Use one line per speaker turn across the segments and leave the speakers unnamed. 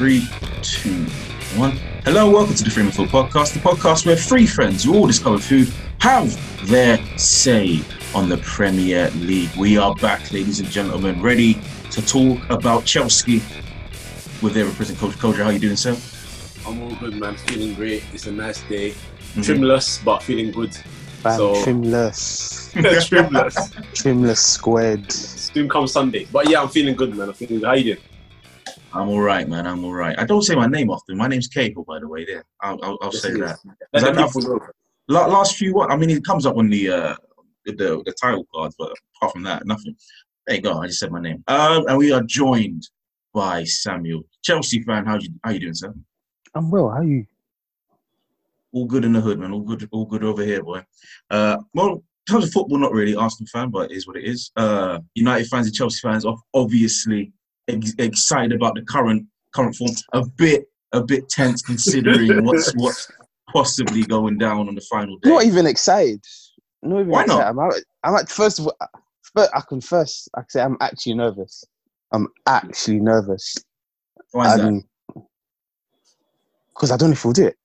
Okay, three, two, one. Hello, welcome to the Freeman Food Podcast, the podcast where three friends who all discover food have their say on the Premier League. We are back, ladies and gentlemen, ready to talk about Chelsea with their representing Coach Coach. How are you doing, sir?
I'm all good, man. Feeling great. It's a nice day.
Mhm.
Trimless, but feeling good.
Bam,
So-
trimless,
Trimless.
trimless squared.
Soon comes Sunday. But yeah, I'm feeling good, man. I'm feeling good. How you doing?
I'm all right, man. I'm all right. I don't say my name often. My name's Keiko, by the way. There, I'll, I'll, I'll say that. That
the people
last few one, I mean, it comes up on the uh, the, the the title cards, but apart from that, nothing. There you go. I just said my name. Um, and we are joined by Samuel, Chelsea fan. How you how you doing, sir?
I'm well. How are you?
All good in the hood, man. All good, all good over here, boy. Uh, well, in terms of football, not really Arsenal fan, but it is what it is. Uh, United fans and Chelsea fans are obviously ex- excited about the current current form. A bit a bit tense considering what's what's possibly going down on the final day.
Not even excited. Not even
Why not?
excited. I'm, out, I'm at first of all. But I confess, I say I'm actually nervous. I'm actually nervous.
Why is that?
Because I don't know if we'll do it.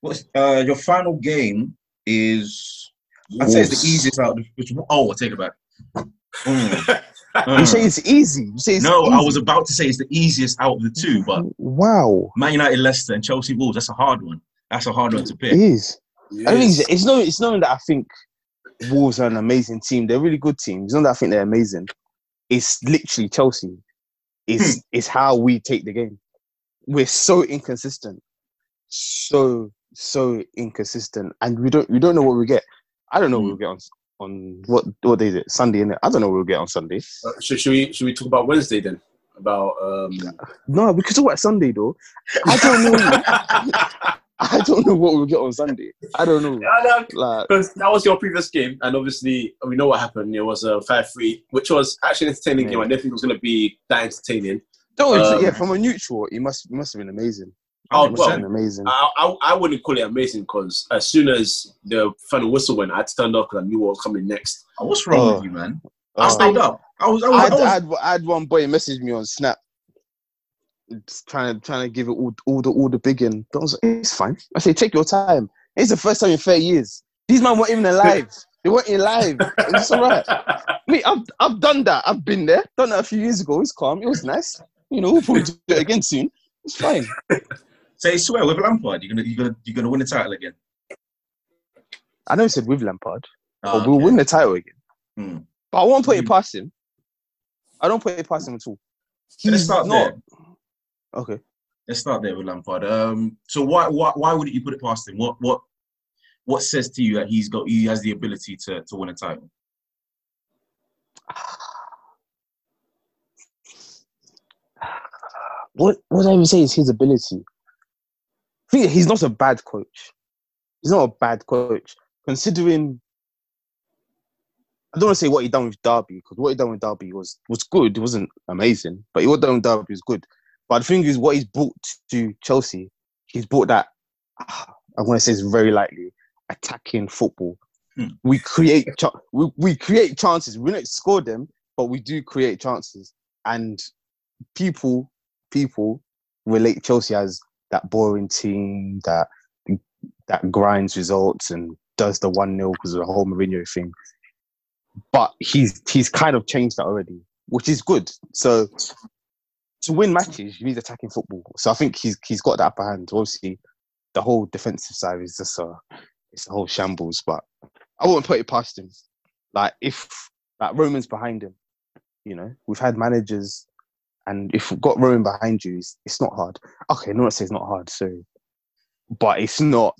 What's uh, your final game is? I'd say it's the easiest out. Of the, which, oh, I'll take it back. Mm.
You say
Mm.
it's easy. You say it's
no,
easy.
I was about to say it's the easiest out of the two, but
Wow,
Man United, Leicester, and Chelsea Wolves. That's a hard one. That's a hard one to
it
pick.
is. I think it's, it's no, it's knowing that I think Wolves are an amazing team. They're a really good team. It's not that I think they're amazing. It's literally Chelsea. It's
Hmm.
it's how we take the game. We're so inconsistent, so so inconsistent, and we don't we don't know what we get. I don't know what
Hmm.
we'll get on on what what day is it? Sunday, innit? I don't know what we'll get on Sunday.
Uh, should, should we should we talk about Wednesday then? About um
No, we could talk about Sunday though. I don't know. I don't know what we'll get on Sunday. I don't know.
Yeah, no,
Like,
because that was your previous game, and obviously we know what happened. It was a five-three, which was actually an entertaining
Yeah.
game. I didn't think it was going to be that entertaining.
don't
Um,
yeah, from a neutral, it must it must have been amazing.
Oh,
It must have
well,
amazing.
I, I, I wouldn't call it amazing because as soon as the final whistle went, I turned up because I knew what was coming next.
Oh, What's wrong
Oh.
with you, man? I
Uh,
stayed up. I was. I was.
I
I
had,
was
I, had, I had one boy message me on Snap, just trying to trying to give it all, all the all the big in. I was like, it's fine. I say, take your time. It's the first time in thirty years. These man weren't even alive. They weren't alive. It's all right. Me, I've I've done that. I've been there. Done that a few years ago. It's calm. It was nice. You know, we'll probably do it again soon. It's fine.
Say swear with Lampard. You're gonna. You're gonna. You're gonna win the title again.
I know he said with Lampard, but we'll win the title again.
Hmm.
But I won't put it
Hmm.
past him. I don't put it past him at all.
So let's start
not.
there.
Okay.
Let's start there with Lampard. Um. So why? Why? Why wouldn't you put it past him? What? What? What says to you that he's got? He has the ability to to win a title.
what what I would say is his ability. He's not a bad coach. He's not a bad coach, considering. I don't want to say what he done with Derby because what he done with Derby was was good. It wasn't amazing, but what he done with Derby was good. But the thing is, what he's brought to Chelsea, he's brought that. I want to say it's very likely attacking football.
Hmm.
We create cha- we, we create chances. We don't score them, but we do create chances. And people people relate Chelsea as that boring team that that grinds results and does the one 0 because of the whole Mourinho thing. But he's he's kind of changed that already, which is good. So to win matches, you need attacking football. So I think he's he's got the upper hand. Obviously, the whole defensive side is just a it's a whole shambles. But I wouldn't put it past him. Like if like Roman's behind him, you know, we've had managers and if you've got Roman behind you, it's, it's not hard. Okay, no one says it's not hard, sorry. But it's not.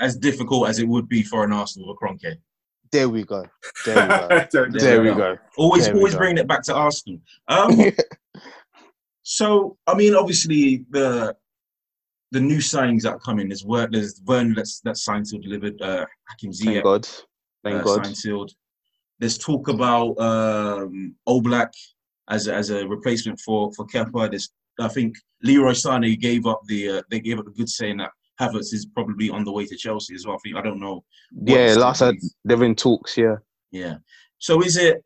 As difficult as it would be for an Arsenal or Kroenke.
There we go. There we go.
There-
there we
go.
go.
Always,
There
always
go.
bringing it back to Arsenal. Um, so, I mean, obviously the the new signings that are coming is work. There's Werner that's that's signed till delivered. Uh, Hakim
Thank
Ziyech
God. Thank
uh,
God.
signed sealed. There's talk about um, Oblak as a, as a replacement for for Kepa. There's I think Leroy Sané gave up the uh, they gave up the good saying that Havertz is probably on the way to Chelsea as well. I think I don't know.
Yeah, last I, they're in talks, yeah.
Yeah. So is it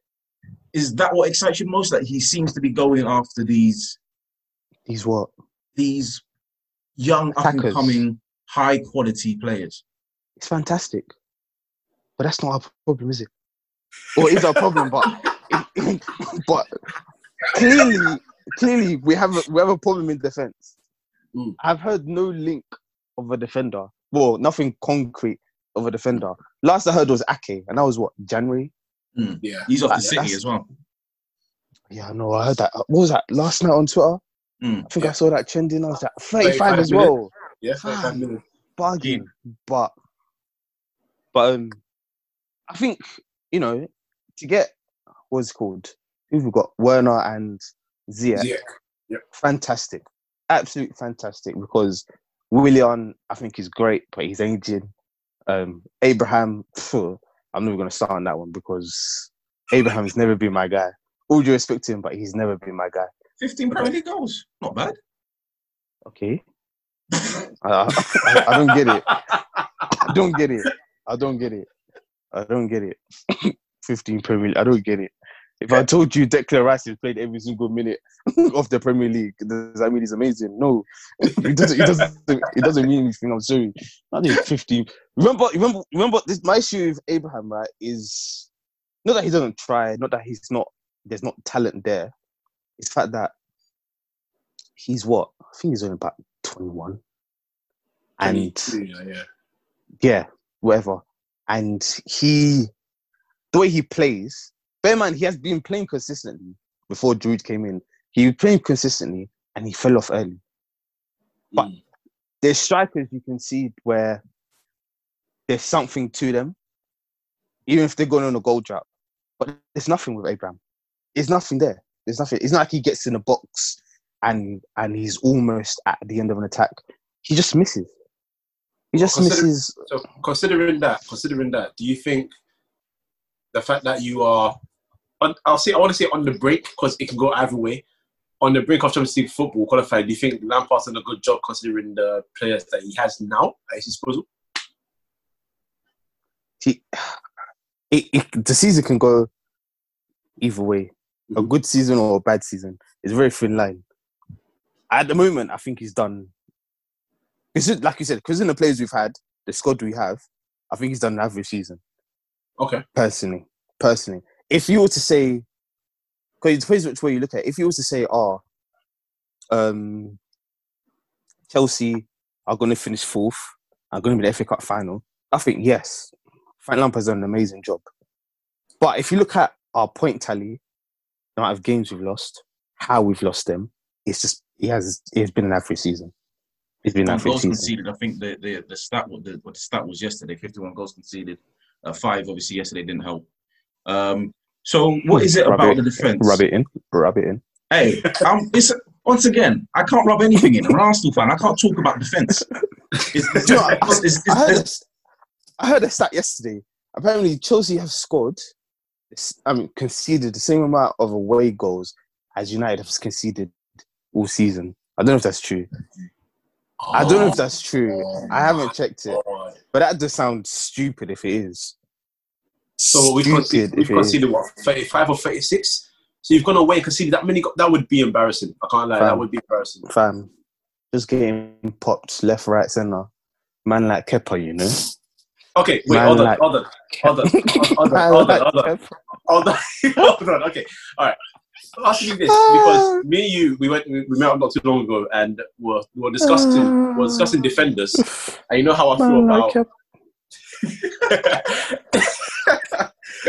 is that what excites you most? That he seems to be going after these
These what?
these young up and coming high quality players.
It's fantastic. But that's not our problem, is it? Or is our problem? But but clearly, clearly we have a, we have a problem in defense.
Mm.
I've heard no link of a defender. Well, nothing concrete of a defender. Last I heard was Ake, and that was what January.
Yeah.
He's off
That-
the city as well.
Yeah, I know. I heard that. What was that last night on Twitter?
Mm.
I think I saw that trending. I was like 35
35
as
minutes.
well.
Yeah.
Fam.
35 minutes.
bargain. But but um I think, you know, to get what's called? Who've we got? Werner and Ziyech.
Yeah.
Fantastic. Absolutely fantastic because Willian, I think he's great, but he's aging. Um Abraham, phew, I'm never gonna start on that one because Abraham's never been my guy. All due respect to him, but he's never been my guy.
15 Premier League goals. Not bad.
Okay. I, I, I don't get it. I don't get it. I don't get it. I don't get it. 15 Premier League. I don't get it. If I told you Declan Rice has played every single minute of the Premier League, does that mean he's amazing? No, it doesn't. It doesn't. It doesn't mean anything. I'm sorry. I think 15. Remember, remember, remember. This my issue with Abraham, right? Is not that he doesn't try, not that he's not. There's not talent there. It's the fact that he's what I think he's only about 21, and
yeah, yeah.
yeah, whatever. And he, the way he plays, bear in mind, he has been playing consistently before Giroud came in. He was playing consistently and he fell off early. But-
Mm.
There's strikers you can see where there's something to them, even if they're going on a goal drought. But there's nothing with Abraham. There's nothing there. There's nothing. It's not like he gets in the box and and he's almost at the end of an attack. He just misses. He just
Consider-
misses.
So considering that, considering that, do you think the fact that you are, on, I'll say, I want to say on the break because it can go either way. On the break of Champions League football qualified, do you think Lampard's done a good job considering the players that he has now at his disposal?
he, it, it, the season can go either way. A
Mhm.
good season or a bad season. It's a very thin line. At the moment, I think he's done. It's just, like you said, because in the players we've had, the squad we have, I think he's done an average season.
Okay.
Personally, personally, if you were to say, because it depends which way you look at it. If you were to say, "Oh, um, Chelsea are going to finish fourth, are going to be the FA Cup final," I think yes, Frank Lampard's done an amazing job. But if you look at our point tally, the amount of games we've lost, how we've lost them, it's just he has it's been an average season. It's been an average
goals
season.
conceded, I think the, the, the stat what the, what the stat was yesterday, 51 goals conceded. Uh, five, obviously, yesterday didn't help. Um, so, what is it
Rub
about
it-
the defence?
Rub it in, rub it in.
Hey, um, it's once again, I can't rub anything in. I'm an Arsenal fan. I can't talk about defence. It's, it's,
Do you know, I-
it's, it's,
I heard,
it's-
a, I heard a stat yesterday. Apparently, Chelsea have scored, I mean, conceded the same amount of away goals as United have conceded all season. I don't know if that's true. I don't know if that's true. I haven't checked it,
God.
but that does sound stupid if it is.
So we've conceded, we've
if it is.
conceded what, 35 or 36? So you've gone away and conceded that many. go- That would be embarrassing. I can't lie. That would be embarrassing.
Fam, just getting popped left, right, centre. Man like Kepa, you know.
Okay, wait,
Man
hold on,
like-
hold on, hold on, hold on, hold on, hold on. Hold on, hold on. Okay, all right. I'm asking you this because ah. me and you, we went, we met up not too long ago, and we're, we we're discussing, we're discussing defenders, and you know how I feel
Man
about,
like.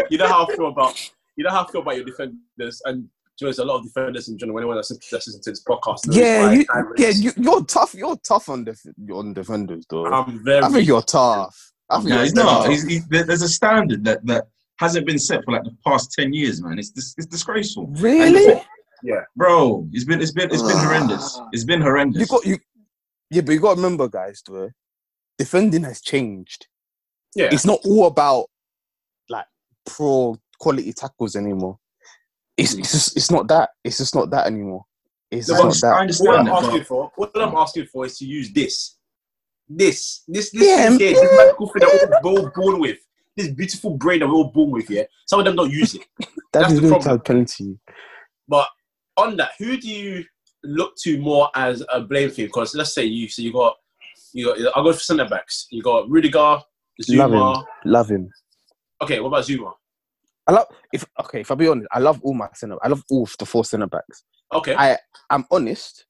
you know how I feel about, you know how I feel about your defenders, and there's a lot of defenders in general. Anyone that's listening to this podcast,
Yeah, you, yeah, you, you're tough. You're tough on def- on defenders, though.
I'm very.
I think you're tough. I think
no,
you're
he's not.
tough.
He's, he's, there's a standard that, that hasn't been set for like the past 10 years, man. It's, dis- it's disgraceful.
Really?
Yeah bro, it's been it's been it's been horrendous. Ah. It's been horrendous.
You got you. Yeah, but you got to remember, guys. Though, defending has changed.
yeah.
It's not all about like pro quality tackles anymore. It's, it's just it's not that. It's just not that anymore. It's
No,
not
I
that.
understand
What I'm asking for, what I'm asking for is to use this, this, this, this
Yeah,
thing here, this magical thing that we're all born with, this beautiful brain that we're all born with. Yeah, some of them don't use it.
That
that's
is
the problem.
penalty.
But on that, who do you look to more as a blame thing? Because let's say you so you got you got I'll go for centre backs. You got Rudiger, Zouma.
Love him. Love him.
Okay, what about Zouma?
I love if okay. If I be honest, I love all my centre. I love all the four centre backs.
Okay,
I I'm honest.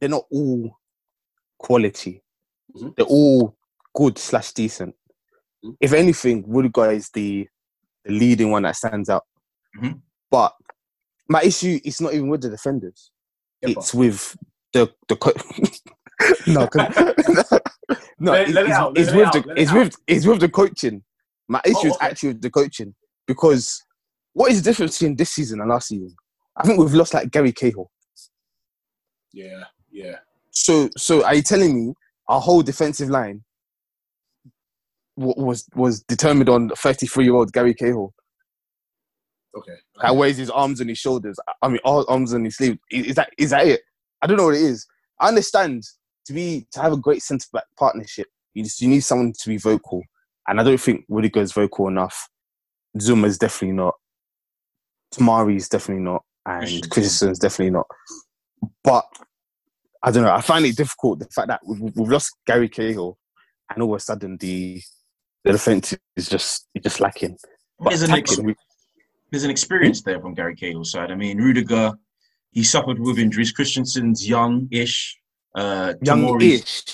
They're not all quality.
Mhm.
They're all good slash decent.
Mhm.
If anything, Rudiger is the the leading one that stands out.
Mhm.
But my issue is not even with the defenders.
Kepa.
It's with the the co- no, 'cause- no.
Let-
it-
let it
it's,
out,
it's
it
with
out,
the it's with it's with the coaching. My issue
Oh,
is
okay.
actually with the coaching because what is the difference between this season and last season? I think we've lost like Gary Cahill.
yeah, yeah.
So so are you telling me our whole defensive line was was determined on 33 year old Gary Cahill?
Okay.
that wears his arms on his shoulders. I mean, all arms on his sleeve. Is is that is that it? I don't know what it is. I understand to be to have a great centre back partnership. You just, you need someone to be vocal, and I don't think Rudiger is vocal enough. Zouma is definitely not. Tomori is definitely not, and
Christensen.
Christensen's definitely not. But I don't know. I find it difficult the fact that we've, we've lost Gary Cahill, and all of a sudden the the defense is just is just lacking. But
There's an, ex-
we-
there's an experience there from Gary Cahill's side. I mean, Rudiger, he suffered with injuries. Christensen's young-ish. Uh,
young-ish,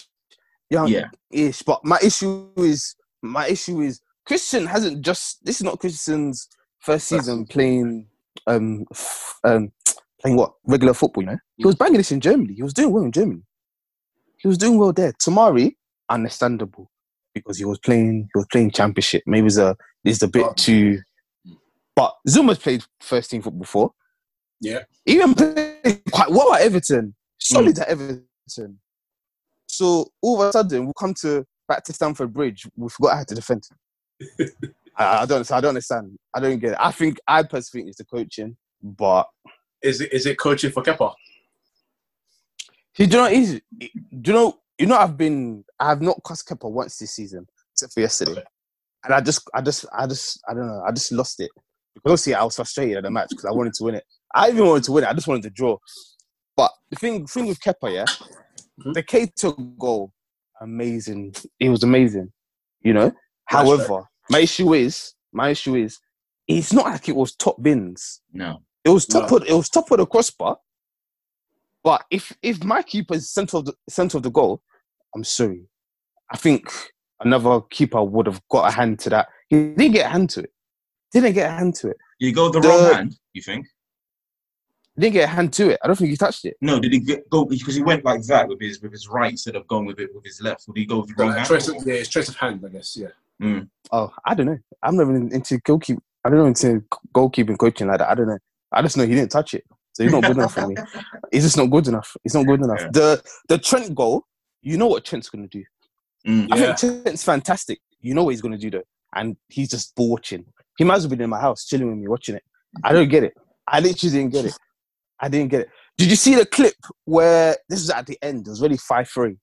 young
Yeah.
ish. But my issue is my issue is Christian hasn't just. This is not Christian's first season playing um f- um playing what regular football. You know, he was banging this in Germany. He was doing well in Germany. He was doing well there. Tomori, understandable because he was playing. He was playing championship. Maybe it's a it's a bit too. But Zouma's played first team football before.
Yeah.
Even played quite well at Everton. Solid at Everton. So all of a sudden, we come to back to Stamford Bridge. We forgot how to defend. I, I don't. So I don't understand. I don't get it. I think I personally think it's the coaching, but
Is it is it coaching for Kepa?
do you know? is? Do you know? You know, I've been. I have not cussed Kepa once this season, except for yesterday,
Okay.
and I just, I just, I just, I don't know. I just lost it because obviously I was frustrated at the match because I wanted to win it. I even wanted to win it. I just wanted to draw. But the thing, thing with Kepa, yeah,
Mhm.
the Keita goal, amazing. It was amazing. You know. However, my issue is, my issue is, it's not like it was top bins.
No.
It was top
No.
of it was top of the crossbar. But if if my keeper is center of the center of the goal, I'm sorry. I think another keeper would have got a hand to that. He didn't get a hand to it. Didn't get a hand to it.
You go the,
The-
wrong hand, you think?
Didn't get a hand to it. I don't think he touched it.
No, did he get, go because he went like that with his with his right instead of going with it with his left? Would he go with the wrong hand?
choice of, yeah, it's choice of hand, I guess. Yeah.
Oh, I don't know. I'm not even into goalkeep. I don't know into goalkeeping coaching like that. I don't know. I just know he didn't touch it, so he's not good enough for me. He's just not good enough. He's not good enough.
Yeah.
The the Trent goal, you know what Trent's gonna do.
Mm.
I
Yeah.
think Trent's fantastic. You know what he's gonna do though, and he's just ball watching. He might as well been in my house chilling with me watching it. I don't get it. I literally didn't get it. I didn't get it. Did you see the clip where this was at the end? It was really five three,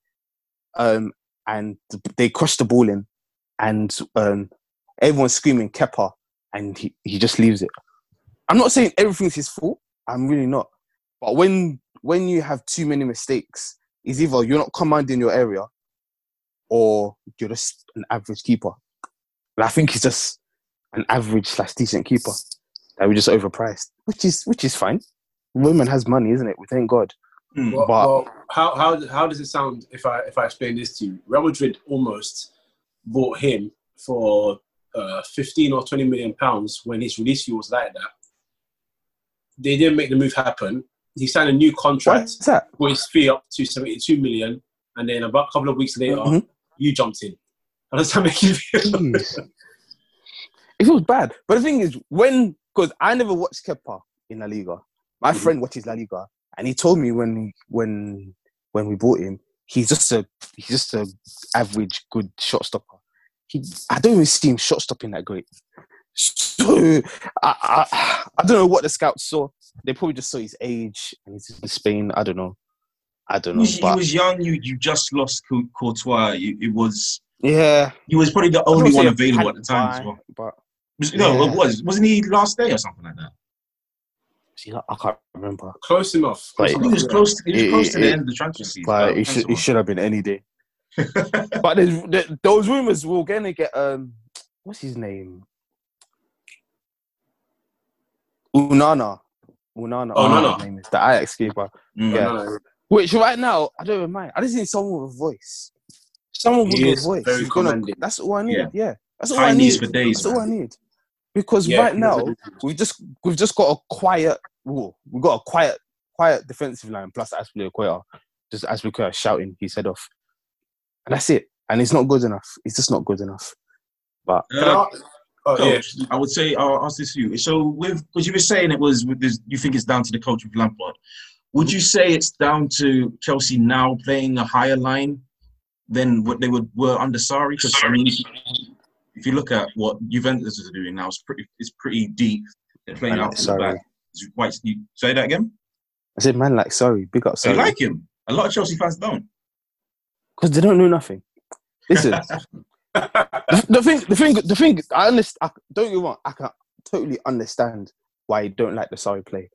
um, and they crushed the ball in, and um, everyone's screaming Kepa, and he, he just leaves it. I'm not saying everything's his fault. I'm really not. But when when you have too many mistakes, it's either you're not commanding your area, or you're just an average keeper. And I think he's just an average slash decent keeper that we just overpriced, which is which is fine. Women has money, isn't it? We thank God.
Mm.
Well,
But-
well, how how how does it sound if I if I explain this to you? Real Madrid almost bought him for uh, fifteen or twenty million pounds when his release fee was like that. They didn't make the move happen. He signed a new contract,
What's that?
put his fee up to seventy-two million, and then about a couple of weeks later,
Mhm.
you jumped in. How does that make you feel?
Jeez. it feels bad. But the thing is, when because I never watched Kepa in La Liga. My
Mhm.
friend watches La Liga, and he told me when when when we bought him, he's just a he's just a average good shot stopper. He I don't even see him shot stopping that great. So I, I I don't know what the scouts saw. They probably just saw his age and he's in Spain. I don't know. I don't
He
know.
was, he was young. You you just lost Courtois. You, it was
yeah,
he was probably the only one available at the time as well.
But
No,
Yeah.
it was wasn't he last day or something like that?
See, I can't remember.
Close enough.
But
I think it's close. To, it's
It-
close to
it-
the end of the transfer season.
But
Uh,
it should it should have been any day. but there's, there, those rumors we're gonna get um what's his name? Unana. Unana.
Oh,
whatever
Onana.
his name is the Ajax keeper.
Mm.
Yeah.
No, no, no.
Which right now I don't even mind. I just need someone with a voice. Someone with
He
a voice.
very
gonna- that's all I need.
Yeah.
Yeah. That's all
High
I need.
for days,
That's all I need. Because
Yeah,
right now we've just we've just got a quiet well, we've got a quiet quiet defensive line plus Azpilicueta. Just Azpilicueta shouting his head off. And that's it. And it's not good enough. It's just not good enough. But
Can
Uh,
I- oh, yeah.
I would say I'll ask this to you. So, with because you were saying it was with this, you think it's down to the coach of Lampard. Would you say it's down to Chelsea now playing a higher line than what they would were under Sarri? Because I mean, if you look at what Juventus are doing now, it's pretty it's pretty deep. They're playing
Man
out
like
from the back. It's quite. You say that again.
I said, man, like Sarri, big up
So you like him? A lot of Chelsea fans don't.
Because they don't know nothing. Listen, the, the thing, the thing, the thing. I understand. I, don't me wrong. I can totally understand why you don't like the Sarri play.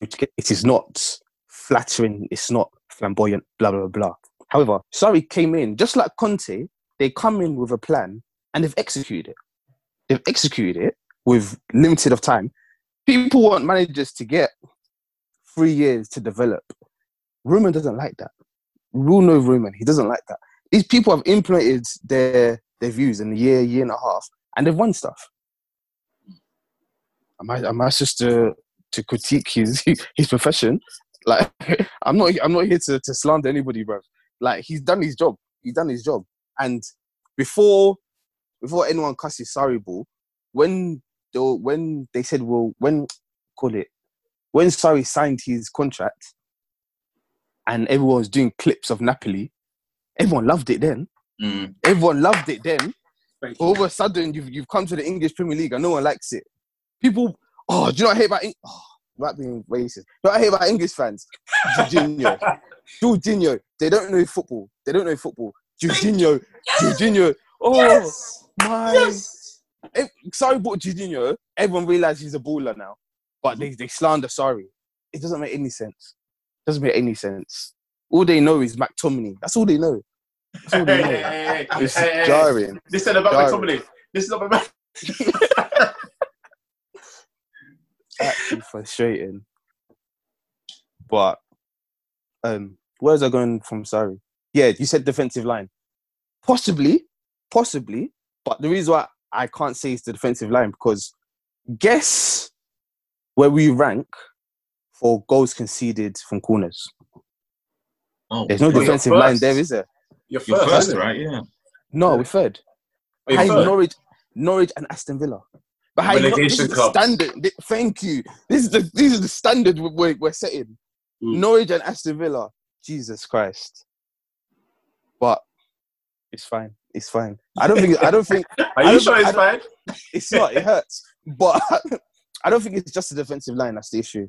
It is not flattering. It's not flamboyant. Blah blah blah. However, Sarri came in just like Conte. They come in with a plan and they've executed it. They've executed it with limited of time. People want managers to get three years to develop. Roman doesn't like that. Rule no Rumen. He doesn't like that. These people have implemented their their views in a year, year and a half, and they've won stuff. Am I am I just to to critique his his profession? Like I'm not I'm not here to, to slander anybody, bro. Like he's done his job. He's done his job. And before before anyone cusses Sarri ball, when they were- when they said well when call it when Sarri signed his contract and everyone was doing clips of Napoli, everyone loved it then.
Mm.
Everyone loved it then.
Thank
All of a sudden, you've, you've come to the English Premier League and no one likes it. People, oh, do you know what I hate about Eng- oh, without being racist? You know what I hate about English fans? Jorginho. Jorginho. They don't know football. They don't know football. Jorginho. Jorginho. Oh,
Yes.
my.
Yes.
If, Sarri, bought Jorginho. Everyone realizes he's a baller now. But they, they slander Sarri. It doesn't make any sense. doesn't make any sense. All they know is McTominay. That's all they know. That's all they know.
hey, hey,
It's
hey, hey.
jarring.
This is about
Jarring.
McTominay. This is about McTominay.
actually frustrating. But um, where's I going from? Sorry. Yeah, you said defensive line. Possibly, possibly. But the reason why I can't say it's the defensive line because guess where we rank for goals conceded from corners.
Oh,
There's no
you're
defensive line there, is there?
You're
You're
first,
first, right? Yeah.
No, we're third.
You're
Behind
third.
Norwich, Norwich and Aston Villa. Behind this is the standard. Thank you. This is the these are the standard we're, we're setting.
Mm.
Norwich and Aston Villa. Jesus Christ. But it's fine. It's fine. I don't think. I don't think
Are you sure it's fine?
it's not. It hurts. But I don't think it's just the defensive line that's the issue.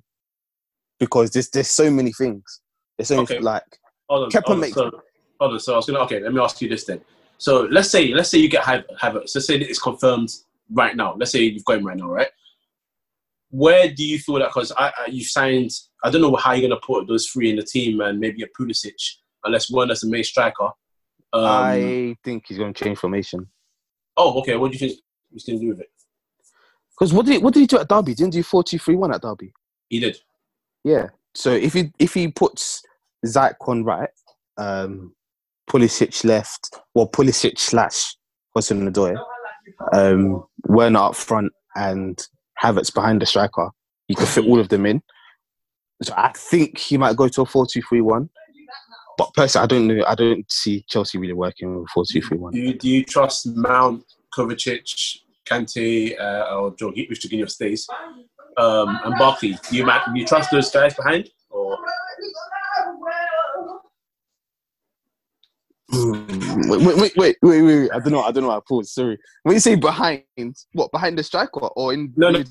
Because there's there's so many things. There's so
Okay.
many like
Hold on,
Kepa
hold on,
makes-
so, hold on. So I was gonna. Okay, let me ask you this then. So let's say, let's say you get Hav- Havertz. Let's say it's confirmed right now. Let's say you've got him right now, right? Where do you feel that? Because I, I, you signed. I don't know how you're gonna put those three in the team and maybe a Pulisic, unless one that's a main striker. Um,
I think he's going to change formation.
Oh, okay. What do you think he's gonna do with it?
Because what did what did he do at Derby? Didn't he do four two three one at Derby?
He did.
Yeah. So if he if he puts Ziyech on right, um, Pulisic left, well Pulisic slash Hudson Odoi, um, Werner up front and Havertz behind the striker, you can fit all of them in. So I think he might go to a four two three one. But personally, I don't know. I don't see Chelsea really working with four two three one.
Do you, do you trust Mount, Kovacic, Kante, uh, or Jorginho, which Jorginho stays, um, and Barkley? You, do you trust those guys behind? Or
Hmm. Wait, wait, wait, wait, wait, wait. I don't know. I don't know. I pause. Sorry. When you say behind, what behind the striker or in?
No, no.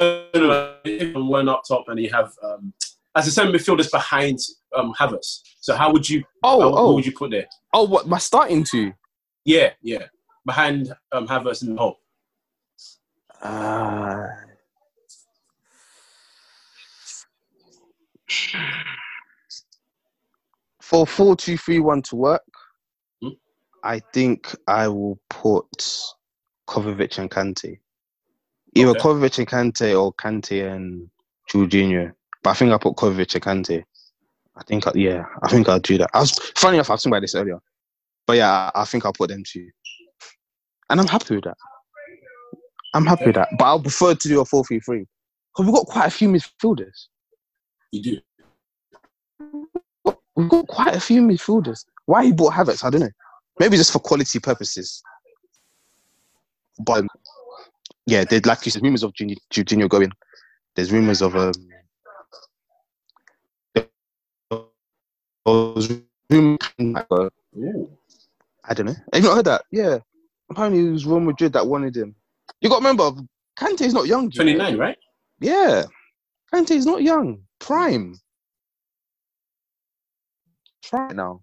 no, no, no. One up top and you have um, as a centre midfielder behind um, Havertz. So how would you?
Oh,
how,
oh,
would you put there?
oh. What? My starting two.
Yeah, yeah. behind um, Havertz in the hole?
Uh, for four two three one to work,
Hmm?
I think I will put Kovacic and Kante. Either
Okay.
Kovacic and Kante or Kante and Jorginho. But I think I put Kovacic and Kante. I think, I, yeah, I think I'll do that. I was funny enough. I was thinking about this earlier, but yeah, I, I think I'll put them two, and I'm happy with that. I'm happy with that, but I'll prefer to do a four three three because we've got quite a few midfielders.
You do.
We've got quite a few midfielders. Why he bought Havertz, I don't know. Maybe just for quality purposes. But yeah, there's like you said, rumors of Jorginho going. There's rumors of um. there's rumors-
Ooh.
I don't know. Have you not heard that? Yeah. Apparently it was Real Madrid that wanted him. You got to remember, Kante's not young. you know.
29, right?
Yeah. Kante's not young. Prime. Prime now.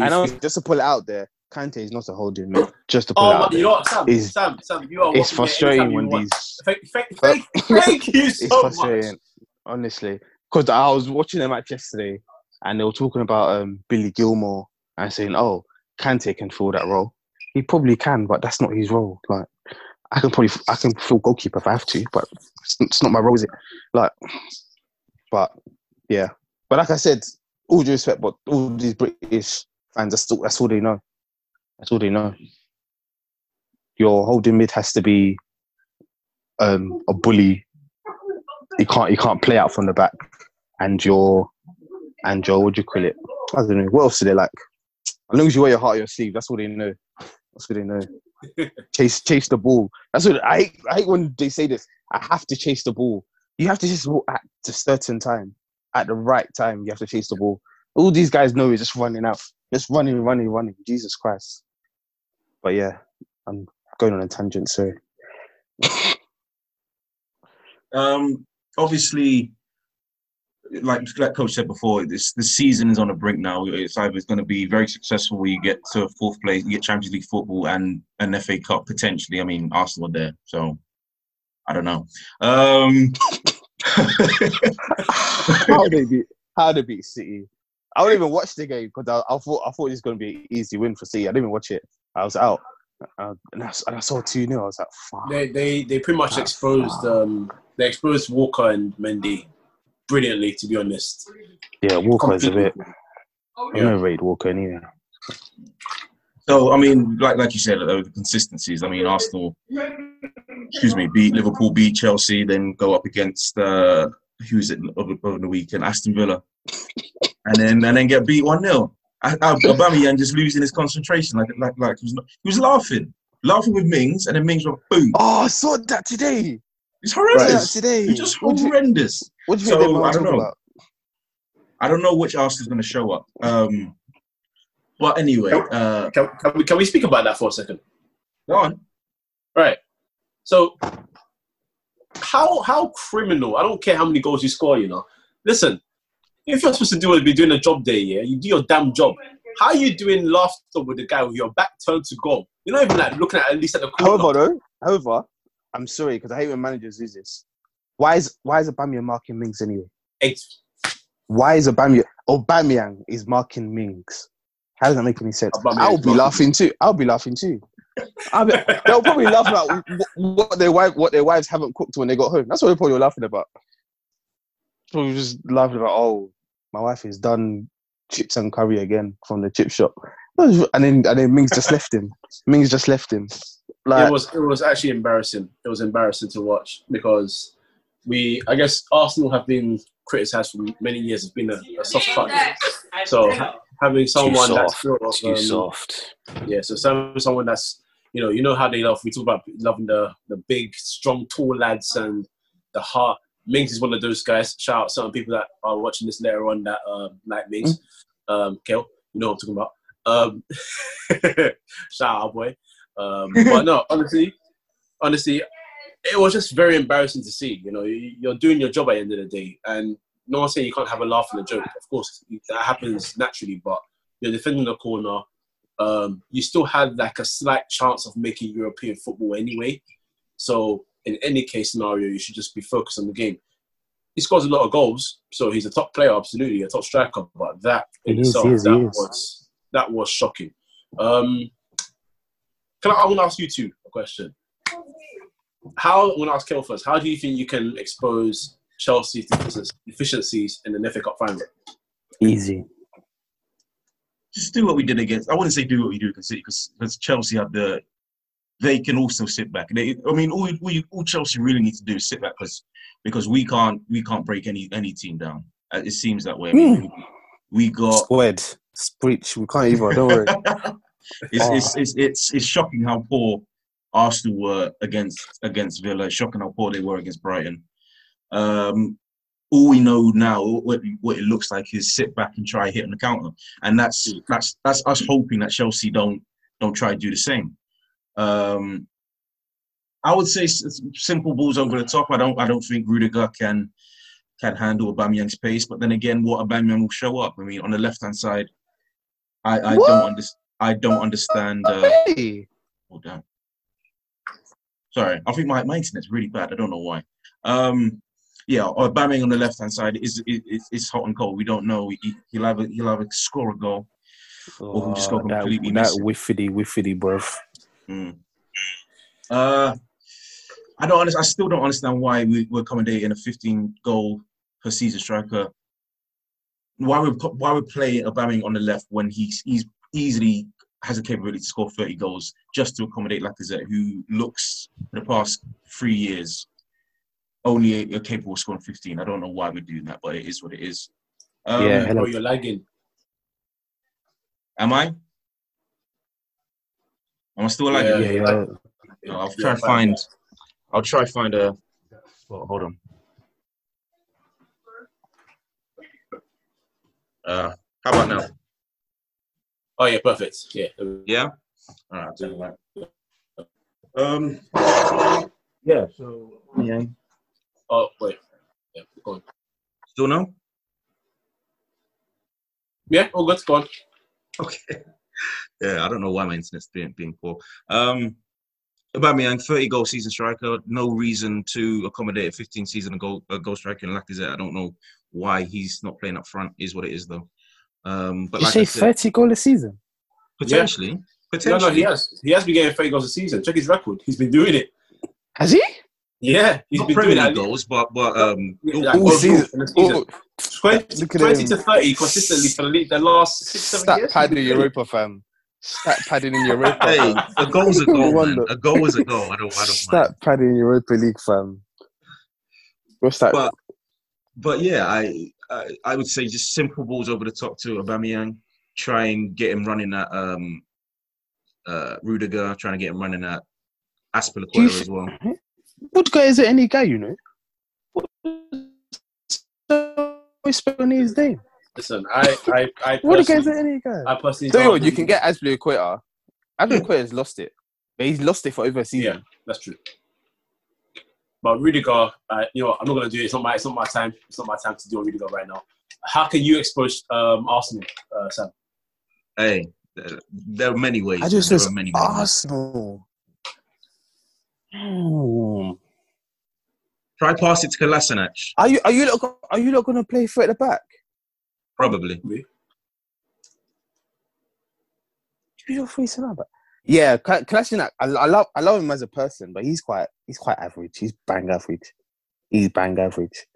I know,
think-
just to pull it out there, Kante is not a holding mate. Just to pull
Oh,
it
my,
out
you know what, Sam?
It's-
Sam, Sam, you are
It's
welcome here anytime
frustrating when
want.
these.
Thank, thank, thank, thank you
It's
so
frustrating,
much.
honestly. Because I was watching the match yesterday, and they were talking about um, Billy Gilmour and saying, "Oh, Kante can fill that role. He probably can, but that's not his role. Like, I can probably, I can fill goalkeeper if I have to, but it's, it's not my role, is it? Like, but yeah. But like I said, all due respect, but all these British fans, that's, all- that's all they know. That's all they know. Your holding mid has to be um, a bully. He can't he can't play out from the back, and your and your what do you call it? I don't know. What else do they like? As long as you wear your heart on your sleeve, that's all they know. That's what they know. chase chase the ball. That's what I hate. I hate when they say this. I have to chase the ball. You have to chase the ball at a certain time, at the right time. You have to chase the ball. All these guys know is just running out, just running, running, running. Jesus Christ! But yeah, I'm going on a tangent. So
Um, obviously, like like Coach said before, this the season is on the brink now. It's either it's going to be very successful where you get to fourth place, you get Champions League football and an FA Cup potentially. I mean, Arsenal are there, so I don't know. Um,
how they beat how they beat City. I wouldn't even watch the game because I, I thought I thought it was going to be an easy win for City. I didn't even watch it. I was out, uh, and, I, and I saw two 0 I was like, "Fuck."
They, they, they pretty much exposed um, they exposed Walker and Mendy brilliantly, to be honest.
Yeah, Walker is a bit. I
Yeah.
never rate Walker anyway.
So I mean, like like you said, the consistencies. I mean, Arsenal, excuse me, beat Liverpool, beat Chelsea, then go up against uh, who's it over, the weekend, Aston Villa, and then and then get beat one 0 Aubameyang just losing his concentration, like like like he was, he was laughing, laughing with Mings, and then Mings went boom.
Oh, I saw that today.
It's
I saw that
horrendous.
today.
It's just
What do you,
horrendous.
what do you think
So,
might
I don't know.
about?
I don't know which Arsenal's going to show up. Um, but anyway, uh,
Can, can, we, can we speak about that for a second?
go on.
Right. So, how how criminal? I don't care how many goals you score. You know, listen. If you're supposed to do it, be doing a job day, yeah, you do your damn job. How are you doing laughter with the guy with your back turned to goal? You're not even like looking at at least at the corner.
However, though, however, I'm sorry because I hate when managers do this. Why is why is Aubameyang marking Mings anyway?
Ex-
Why is Aubameyang Aubameyang is marking Mings? How does that make any sense? I'll be laughing too. I'll be laughing too. I'll be, they'll probably laugh about wh- what their wife what their wives haven't cooked when they got home. That's what they're probably laughing about. Probably just laughing about oh my wife has done chips and curry again from the chip shop, and then and then Mings just left him. Mings just left him. Like
it was it was actually embarrassing. It was embarrassing to watch because we, I guess, Arsenal have been criticised for many years as being a, a soft touch. So ha- having someone that's
soft.
sort of,
too
um,
soft.
yeah, so some, someone that's you know you know how they love. We talk about loving the the big, strong, tall lads and the heart. Mings is one of those guys. Shout out some people that are watching this later on that uh, like Mings. Um, Kel, you know what I'm talking about. Um, shout out, boy. Um, but no, honestly, honestly, it was just very embarrassing to see. You know, you're doing your job at the end of the day, and no one's saying you can't have a laugh and a joke. Of course, that happens naturally, but you're defending the corner. um, you still had like a slight chance of making European football anyway. So in any case scenario, you should just be focused on the game. He scores a lot of goals, so he's a top player, absolutely a top striker. But that in
is,
itself,
is,
that was that was shocking. Um, can I, I want to ask you two a question. How I want to ask Kel first. How do you think you can expose Chelsea's deficiencies- deficiencies in the FA Cup final?
Easy.
just do what we did against. I wouldn't say do what we do against City because Chelsea have the. They can also sit back. They, I mean, all, we, all Chelsea really need to do is sit back because because we can't we can't break any any team down. Uh, It seems that way. I mean, we got
Squared. Breach. We can't even. Don't worry.
it's,
Oh.
it's, it's, it's, it's shocking how poor Arsenal were against against Villa. It's shocking how poor they were against Brighton. Um, all we know now, what, what it looks like, is sit back and try hit on the counter, and that's that's that's us hoping that Chelsea don't don't try to do the same. Um, I would say simple balls over the top. I don't I don't think Rudiger can can handle Aubameyang's pace, but then again, what Aubameyang will show up. I mean, on the left hand side, I, I
What?
don't understand. I don't understand. Uh,
Hey.
Hold down. Sorry, I think my, my internet's really bad. I don't know why. Um, yeah, or Aubameyang on the left hand side is is is hot and cold. We don't know. He, he'll have a, he'll have a score a goal. Or we just go
Oh, that,
completely
that
missing.
whiffity, whiffity, bruv.
Mm. Uh, I don't. Understand, I still don't understand why we, we're accommodating a 15 goal per season striker. Why we why we play Aubameyang on the left when he's he's easily has the capability to score 30 goals just to accommodate Lacazette, who looks in the past three years only a capable of scoring 15. I don't know why we're doing that, but it is what it is. Um,
Yeah, hello.
Or you're lagging.
Am I? Am I still lagging?
Yeah,
Yeah, yeah.
No, I'll
Yeah,
try to
fine,
find. I'll try find a. Well, hold on. Uh, how about now?
Oh yeah, perfect. Yeah.
Yeah. All right, I'll do that. Um. Yeah. So. Yeah.
Oh wait. Yeah, go on.
Still no.
Yeah, all good. Go on.
Okay. Yeah, I don't know why my internet's being being poor. Um. Aubameyang, 30 goal season striker. No reason to accommodate a 15 season goal a goal striker in Lacazette. I don't know why he's not playing up front. Is what it is though. Um, but
Did you
like
say
said,
30 goal a season?
potentially,
No,
potentially.
no, he has. He has been getting 30 goals a season. Check his record. He's been doing it.
Has he?
Yeah, he's
not
been doing it.
goals, but but um,
All season.
season.
All,
20, 20 to 30 consistently for the, league, the last six, seven
stat
years.
pad in Europa, fam. Stat padding in Europa.
hey, a goal's a goal, man. A goal is a goal. I don't, I don't mind.
Stat pad in Europa League, fam. What's that?
But but yeah, I, I I would say just simple balls over the top to Aubameyang. Try and get him running at um, uh, Rudiger. Trying to get him running at
Azpilicueta
as well.
What guy is it? Any guy, you know? What's spelling his name?
Listen, I, I, I
What guy is it? Any guy?
I personally
Tell you
don't
what, you can get Ashley Equator. Ashley Equator's lost it, but he's lost it for over a season.
Yeah, that's true. But Rudiger, uh, you know, I'm not gonna do it. It's not my, it's not my time. It's not my time to do a Rudiger right now. How can you expose um, Arsenal, uh, Sam?
Hey, there, there are many ways.
I just
man. there are many, many ways.
Arsenal. Hmm.
Try pass it to Kolasinac.
Are you are you not are you not going to play for at the back?
Probably.
You don't free centre back. Yeah, Ka- Kolasinac. I, I love I love him as a person, but he's quite he's quite average. He's bang average. He's bang average.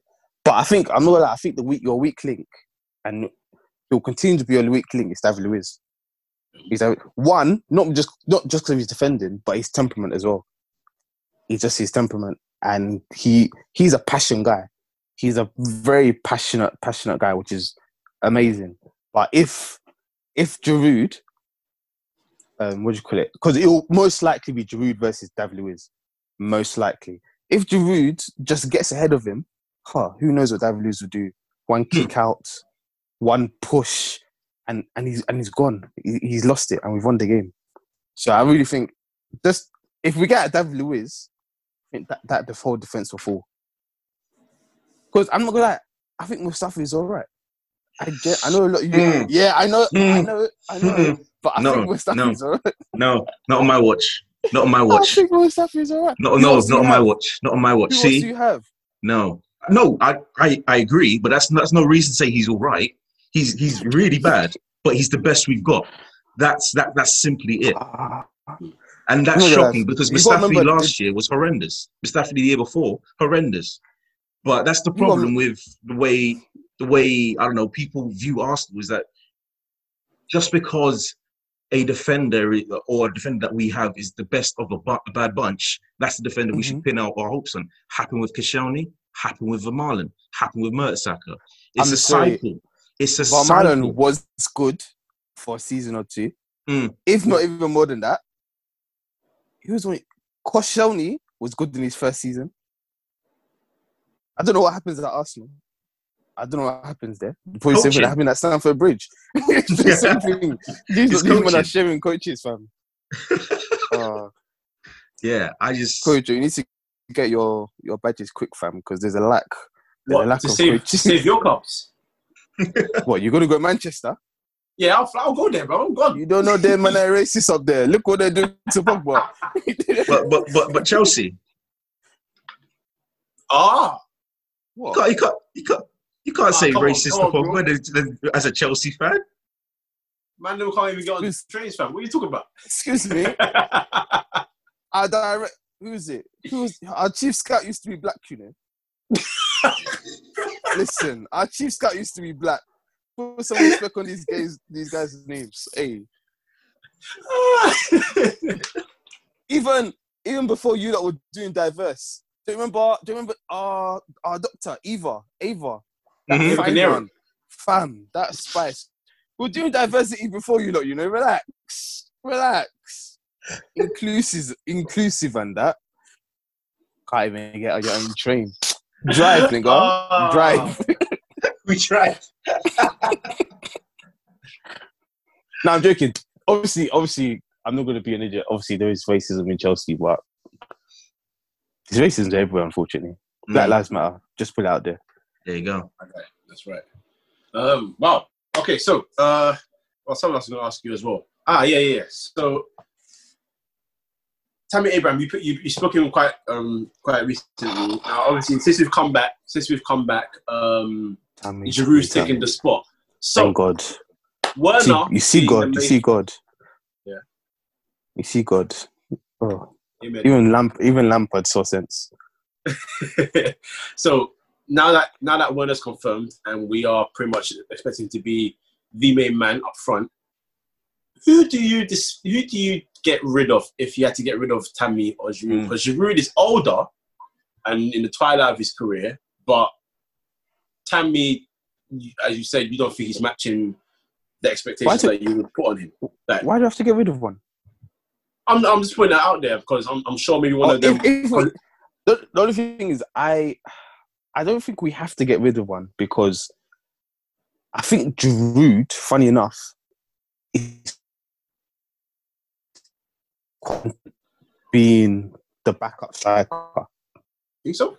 But I think I'm not gonna lie, I think the weak your weak link, and he'll continue to be your weak link is David Luiz. He's a, one not just not just because he's defending, but his temperament as well. He's just his temperament, and he he's a passion guy. He's a very passionate passionate guy, which is amazing. But if if Giroud um, what do you call it? Because it will most likely be Giroud versus David Luiz. Most likely. If Giroud just gets ahead of him, huh, who knows what David Luiz will do? One kick out, one push, and, and he's and he's gone. He, he's lost it, and we've won the game. So I really think just if we get David Luiz, think that, that the whole defense will fall. Because I'm not gonna lie, I think Mustafi is all right. I, get, I know a lot. You,
Mm.
Yeah, I know. I
Mm.
know. I know.
Mm.
but I
No,
think Mustafi's alright.
No, not on my watch. Not on my watch.
I think Mustafi's alright.
No, no,
else
not on my watch. Not on my watch.
Who
See,
you have?
no, no. I, I, I agree, but that's that's no reason to say he's all right. He's he's really bad, but he's the best we've got. That's that. That's simply it,
Ah,
and that's shocking
that's-
because Mustafi last year was horrendous. Mustafi the year before horrendous, but that's the problem with the way the way I don't know people view Arsenal is that just because a defender or a defender that we have is the best of a, bu- a bad bunch, that's the defender we should
Mhm.
pin out our hopes on. Happened with Koscielny, happened with Vermaelen, happened with Mertesacker. It's
I'm
a
sorry.
cycle. It's a
Van
cycle.
Was good for a season or two,
Mm.
if not even more than that. He was only Koscielny was good in his first season. I don't know what happens at Arsenal. I don't know what happens there. Probably the same thing that happened at Stamford Bridge. it's the same thing. These, these men are sharing coaches, fam. uh,
Yeah, I just
coach, you need to get your your badges quick, fam, because there's a lack. There's a
What
lack
to
of
save to
coaches.
save your cups?
what you're gonna go to Manchester?
Yeah, I'll, I'll go there, bro. I'm gone.
You don't know them man are racist up there. Look what they're doing to Pogba.
but but but but Chelsea,
Ah,
you
what?
can't you can't you can't, you can't
Ah,
say racist
come on,
to
bro.
Pogba the- the- as a Chelsea fan.
man, they can't even get on the
Who's-
trains, fam. What are you talking about?
Excuse me. Our direct who is it? Who was our chief scout used to be black, you know. Listen, our chief scout used to be black. Put some respect on these guys, these guys' names. Hey, even even before you that were doing diverse. Do you remember? Do you remember our our doctor Eva? Ava, that
Mhm.
fine fam, that spice. We're doing diversity before you lot. You know, relax, relax. Inclusive, inclusive, and that. Can't even get on your own train. Drive, nigga.
Ah.
Drive.
We tried.
No, I'm joking. Obviously, obviously, I'm not going to be an idiot. Obviously, there is racism in Chelsea, but there's racism everywhere, unfortunately. Black
Mm,
lives matter. Just put it out there.
there you go.
Okay, that's right. Um, wow. Okay, so uh, well, someone else is going to ask you as well. Ah, yeah, yeah. yeah. So, Tammy Abraham, you put you you spoke him quite um quite recently. Now, obviously, since we've come back, since we've come back, um,
Tammy,
Giroud's
Tammy.
taking the spot. So,
Thank God.
Werner,
you see God. You see God.
Yeah.
You see God. Oh.
main-
Even Lamp, even Lampard saw sense.
so now that now that Werner's confirmed and we are pretty much expecting to be the main man up front, who do you dis- who do you get rid of if you had to get rid of Tammy or Giroud?
Mm.
Because Giroud is older and in the twilight of his career, but Tammy, as you said, you don't think he's matching the expectations
do-
that you would put on him. Like,
Why do you have to get rid of one?
I'm, I'm just putting that out there because I'm, I'm sure maybe one
Oh,
of them.
if- if the, the only thing is, I, I don't think we have to get rid of one because I think Giroud, funny enough, is being the backup striker.
think so?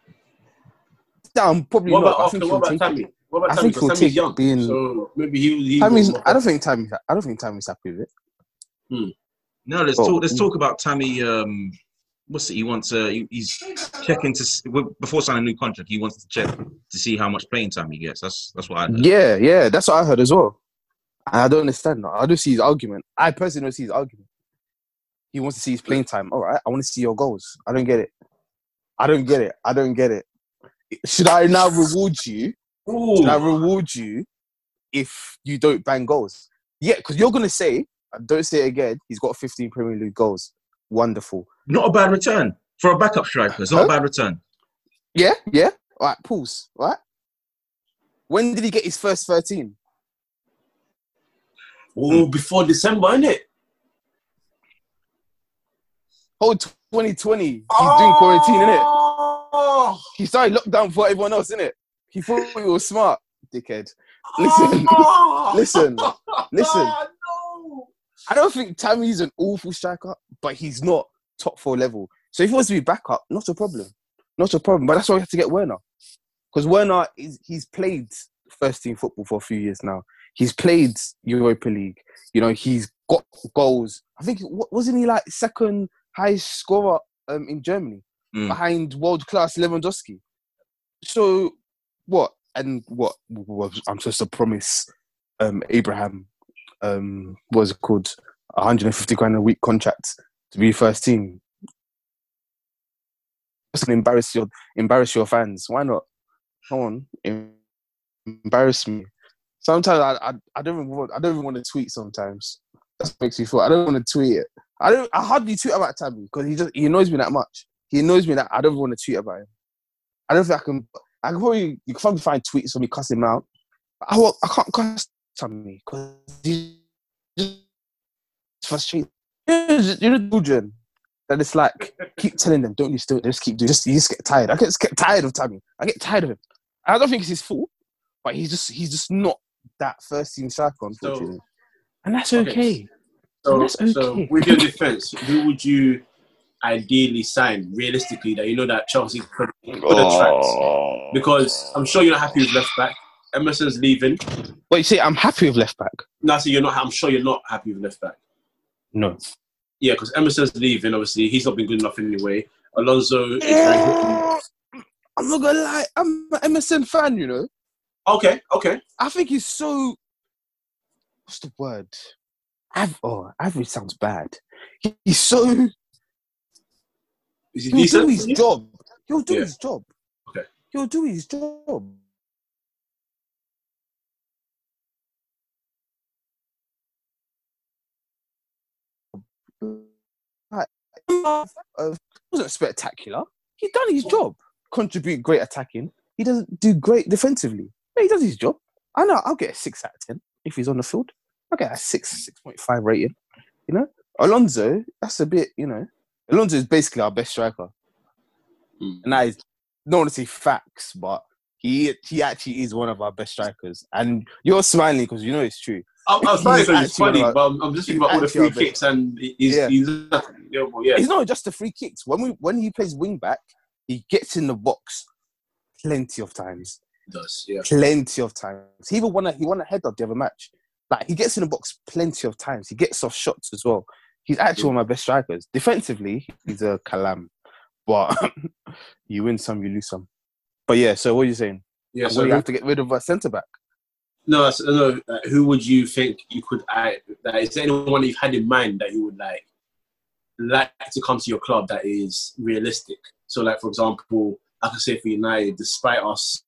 Down, probably
What
not.
about
I
after?
think
What
he'll
about
take it.
What about
I
Tammy?
think he'll
Tammy's
take
young,
being-
so maybe he. he
Tammy's, I don't think Tammy's. I don't think Tammy's happy with it.
No, let's
Oh.
talk. Let's talk about Tammy. Um, what's it? He wants. Uh, he, he's checking to before signing a new contract. He wants to check to see how much playing time he gets. That's that's what I. Heard.
Yeah, yeah, that's what I heard as well. And I don't understand that. I don't see his argument. I personally don't see his argument. He wants to see his playing time. All right, I want to see your goals. I don't get it. I don't get it. I don't get it. Should I now reward you?
Ooh.
Should I reward you if you don't bang goals? Yeah, because you're gonna say, don't say it again. He's got 15 Premier League goals. Wonderful.
Not a bad return for a backup striker. It's not a bad return.
Yeah, yeah. All right, pause. All right. When did he get his first 13?
Oh, before December, isn't it?
Whole 2020, he's doing quarantine, innit?
Oh.
Oh, He started lockdown for everyone else, innit? He thought he was smart, dickhead. Listen,
Oh.
listen, listen.
no.
I don't think Tammy's an awful striker, but he's not top four level. So if he wants to be backup, not a problem. Not a problem. But that's why we have to get Werner. Because Werner is he's played first team football for a few years now. He's played Europa League. You know, he's got goals. I think wasn't he like second highest scorer um, in Germany
Mm.
behind world class Lewandowski. So what? And what was I'm supposed to promise um, Abraham? Um, what was called? 150 grand a week contract to be first team. Just embarrass your embarrass your fans. Why not? Come on, embarrass me. Sometimes I, I, I don't even want I don't even want to tweet. Sometimes that makes me feel I don't want to tweet it. I don't I hardly tweet about Tabby because he just he annoys me that much. He annoys me that I don't want to tweet about him. I don't think I can. I can probably you can probably find tweets of me cussing him out. But I won't, I can't cuss Tabby because he's just frustrated. You're the children that it's like keep telling them don't you still just keep doing just you just get tired. I get just get tired of Tammy. I get tired of him. I don't think it's his fault, but he's just he's just not that first team striker, unfortunately. and that's
Okay.
okay.
So,
That's
so with your defense, who would you ideally sign realistically that you know that Chelsea could, could attract? Oh. Because I'm sure you're not happy with left back. Emerson's leaving.
Wait, you see, I'm happy with left back.
No, so you're not. I'm sure you're not happy with left back.
No.
Yeah, because Emerson's leaving. Obviously, he's not been good enough anyway. Alonso is very
I'm not gonna lie, I'm an Emerson fan, you know.
okay. Okay.
I think he's so what's the word? Av- oh, average sounds bad. He's so
Is he
he'll do his job. He'll do
Yeah.
his job.
Okay.
He'll do his job. Like, uh, wasn't spectacular. He done his job. Contribute great attacking. He doesn't do great defensively. He does his job. I know. I'll get a six out of ten if he's on the field. I'll get a six, six point five rating. You know, Alonso. That's a bit. You know, Alonso is basically our best striker,
Mm.
and that is not want to say facts, but he he actually is one of our best strikers. And you're smiling because you know it's true.
I'm, I'm sorry
He's
because it's funny,
of
but I'm, just thinking about all the free kicks and he's,
Yeah.
he's yeah.
It's not just the free kicks. When we when he plays wing back, he gets in the box plenty of times.
He does, yeah.
plenty of times. He even won a he won a header the other match. Like he gets in the box plenty of times. He gets off shots as well. He's actually one of my best strikers. Defensively, he's a calam, but you win some, you lose some. But yeah, so what are you saying?
Yeah, so
you have to get rid of a centre back.
no, so, no. Uh, who would you think you could add? is there anyone you've had in mind that you would like like to come to your club that is realistic? So, like for example, I could say for United, despite us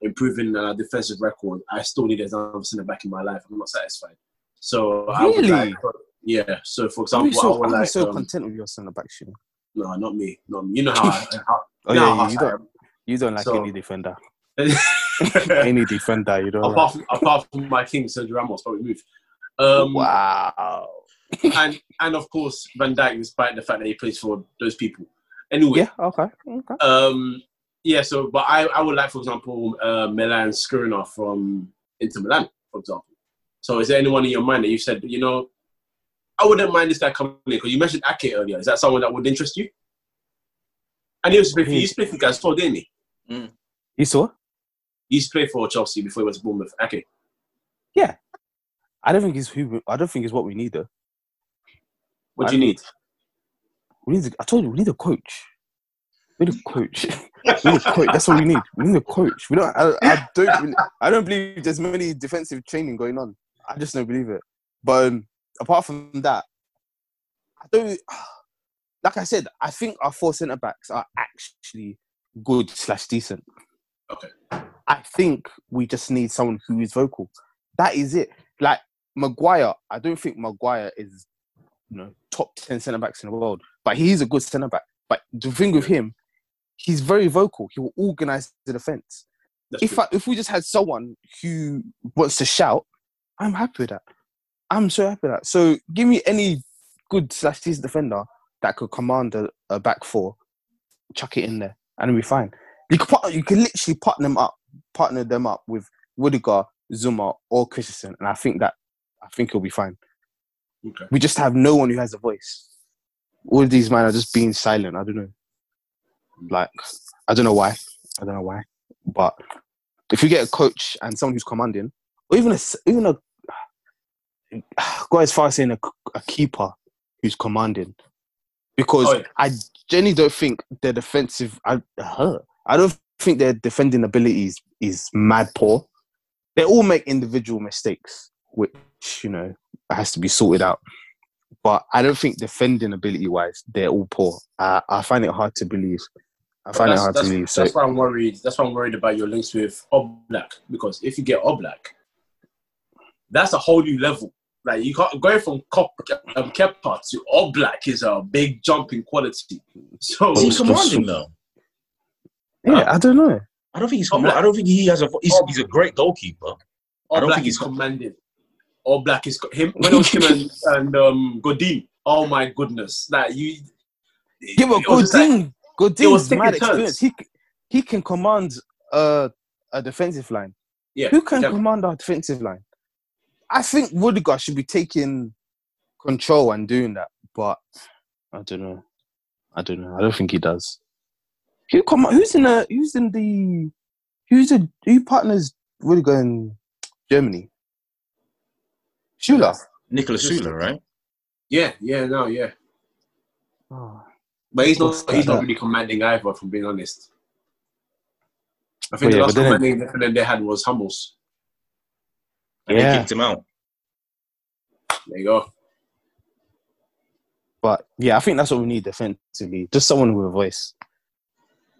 improving our defensive record, I still need another centre back in my life. I'm not satisfied. So I would
Really?
like, yeah. So for example, I
so,
would
I'm
like
so
um,
content with your centre back. Know?
no, not me, not me. You know how I, how,
Oh yeah,
how
you
I
don't you don't like
So-
any defender. any defender, you don't. Like.
apart from apart from my king Sergio Ramos, probably move. Um,
wow.
and and of course Van Dijk, despite the fact that he plays for those people. Anyway,
Yeah. Okay. Okay.
um, yeah. So, but I, I would like, for example, uh, Milan Skriniar from Inter Milan, for example. So, is there anyone in your mind that you said, you know, I wouldn't mind this guy coming in because you mentioned Ake earlier. Is that someone that would interest you? And he used to play for, he used to play for you guys before, didn't he?
You saw?
He used to play for Chelsea before he went to Bournemouth. Ake. Yeah.
I don't think he's who. I don't think he's what we need though.
What do you need?
We need. I told you, we need a coach. We need a coach. we need a coach. That's what we need. We need a coach. We don't. I, I don't. I don't believe there's many defensive training going on. I just don't believe it. But um, apart from that, I don't. Like I said, I think our four centre backs are actually good slash decent.
Okay.
I think we just need someone who is vocal. That is it. Like Maguire, I don't think Maguire is, you know, top ten centre backs in the world, but he's a good centre back. But the thing with him, he's very vocal. He will organise the defence.
That's
If. I, if we just had someone who wants to shout, I'm happy with that. I'm so happy that. So give me any good slash decent defender that could command a, a back four, chuck it in there, and it'll be fine. You could part, you can literally partner them up, partner them up with Rudiger, Zouma, or Christensen, and I think that I think it'll be fine.
Okay.
We just have no one who has a voice. All of these men are just being silent. I don't know. Like I don't know why. I don't know why. But if you get a coach and someone who's commanding, or even a even a go as far as saying a, a keeper who's commanding, because
Oh, yeah.
I genuinely don't think their defensive. I uh, I don't think their defending ability is, is mad poor. They all make individual mistakes, which you know has to be sorted out. But I don't think defending ability wise, they're all poor. I, I find it hard to believe. I find it hard to believe. So
that's why I'm worried. That's why I'm worried about your links with Oblak because if you get Oblak, that's a whole new level. Like you can't going from Kop, um, Kepa to Oblak is a big jump in quality. So
Is he commanding
just-
though?
yeah, I don't know.
I don't think he's. Command- I don't think he has a. He's, he's a great goalkeeper. I don't
Oblak
think he's-
commanding. Oblak is co- him when it was him and, and um, Godin. Oh my goodness! Like you,
Yeah, but
it was just like-
Godin,
was
Godin's mad
turns.
experience. He he can command uh, a defensive line.
yeah,
Who can
yeah.
command our defensive line? I think Rudiger should be taking control and doing that, but I don't know. I don't know. I don't think he does. Who come? Who's in the? Who's in the? Who's the? Who partners Rudiger in Germany? Schuler.
Niklas Süle, right?
yeah, yeah, no, yeah.
Oh.
But he's not.
What's
He's not really commanding either, if I'm being honest. I
Well,
think the
yeah,
last
but then-
commanding defender they had was Hummels.
And they
Yeah.
kicked him out.
There you go.
But yeah, I think that's what we need defensively. Just someone with a voice.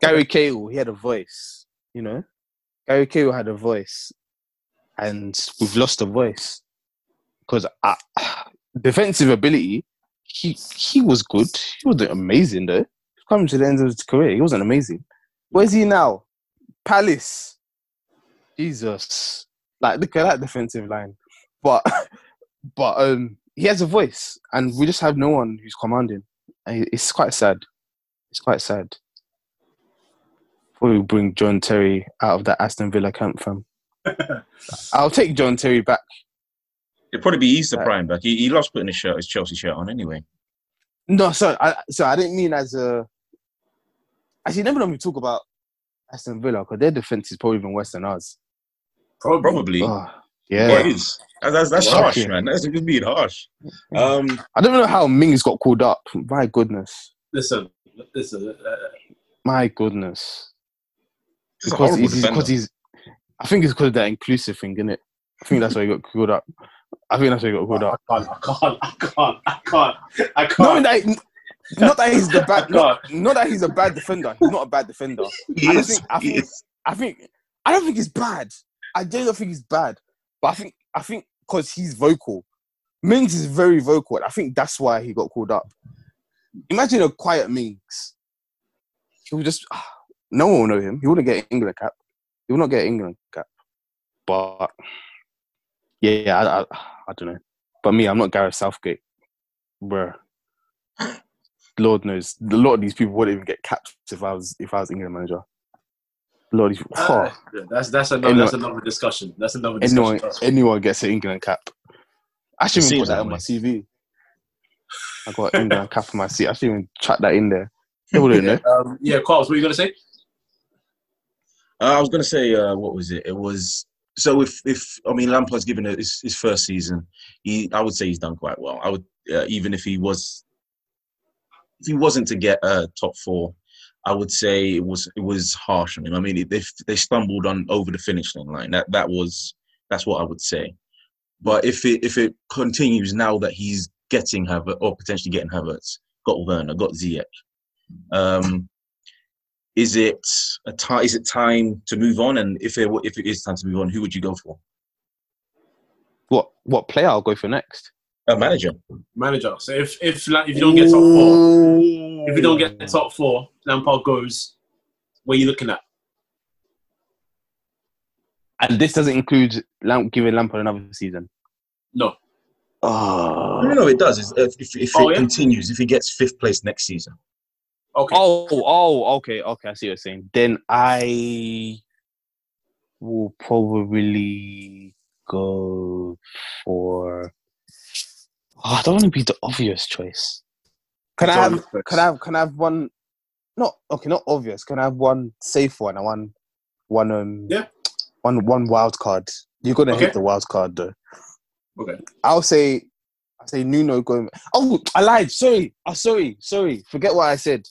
Gary Cahill, he had a voice, you know? Gary Cahill had a voice. And we've lost a voice. Because defensive ability, he he was good. He wasn't amazing though. Coming to the end of his career, he wasn't amazing. Where's he now? Palace. Jesus. Like look at that defensive line. But but um he has a voice and we just have no one who's commanding. And it's quite sad. It's quite sad. We bring John Terry out of that Aston Villa camp from. I'll take John Terry back.
It'd probably be Easter
Right.
Prime back. He, he loves putting his shirt, his Chelsea shirt on anyway.
No, sorry, I so I didn't mean as a actually never know we talk about Aston Villa because their defense is probably even worse than ours.
Probably.
Probably.
Oh,
Yeah,
yeah.
it is. That's, that's, that's
Yeah.
harsh, man. That's just being harsh. Um,
I don't know how Mings got called up. My goodness.
Listen, listen. Uh,
My goodness. because he's, because he's I think it's because of that inclusive thing, isn't it? I think that's why he got called up. I think that's why he got called up.
I can't. I can't. I can't. I can't. I
Not
can't.
that, not that he's the bad,
I
not, not that he's a bad defender. He's not a bad defender.
He
I don't
is.
think- I
he
think-
is.
I think I don't think he's bad. I don't think he's bad. But I think I think because he's vocal. Mings is very vocal. and I think that's why he got called up. Imagine a quiet Mings. He would just ah, no one will know him. He wouldn't get England cap. He would not get England cap. But yeah, I, I, I don't know. But me, I'm not Gareth Southgate. Bruh. Lord knows. A lot of these people wouldn't even get capped if I was if I was England manager. A lot of
Uh,
oh,
that's that's another
Anyone-
that's another discussion. That's another discussion.
anyone anyone gets an England cap. I should even put that
that
on my
way.
CV. I got an England cap on my seat. I should even chuck that in there. They wouldn't know.
Um, yeah, Carlos, what are you gonna say?
Uh, I was going to say, uh, what was it? It was so if if I mean Lampard's given it his, his first season, he I would say he's done quite well. I would uh, even if he was if he wasn't to get uh, top four, I would say it was it was harsh on him. I mean, they they stumbled on over the finishing line. That that was that's what I would say. But if it if it continues now that he's getting Havertz or potentially getting Havertz, got Werner, got Ziyech, um, is it a time? Is it time to move on? And if it if it is time to move on, who would you go for?
What what player I'll go for next?
A manager.
Manager. So if if like, if you don't get top four, if you don't get top four, Lampard goes. What are you looking at?
and this doesn't include Lamp giving Lampard another season.
No.
Oh,
No, no, it does. It's- If, if, if
Oh,
it
yeah?
continues, if he gets fifth place next season,
Okay.
oh, oh, okay, okay. I see what you're saying. Then I will probably go for. Oh, I don't want to be the obvious choice. Can I have?
first.
Can I have? Can I have one? Not okay. Not obvious. Can I have one safe one and one, one um.
Yeah.
One one wild card You're gonna
Okay.
hit the wild card though.
Okay.
I'll say, I say Nuno Gomez. Oh, I lied. Sorry. Oh, sorry. Sorry. Forget what I said.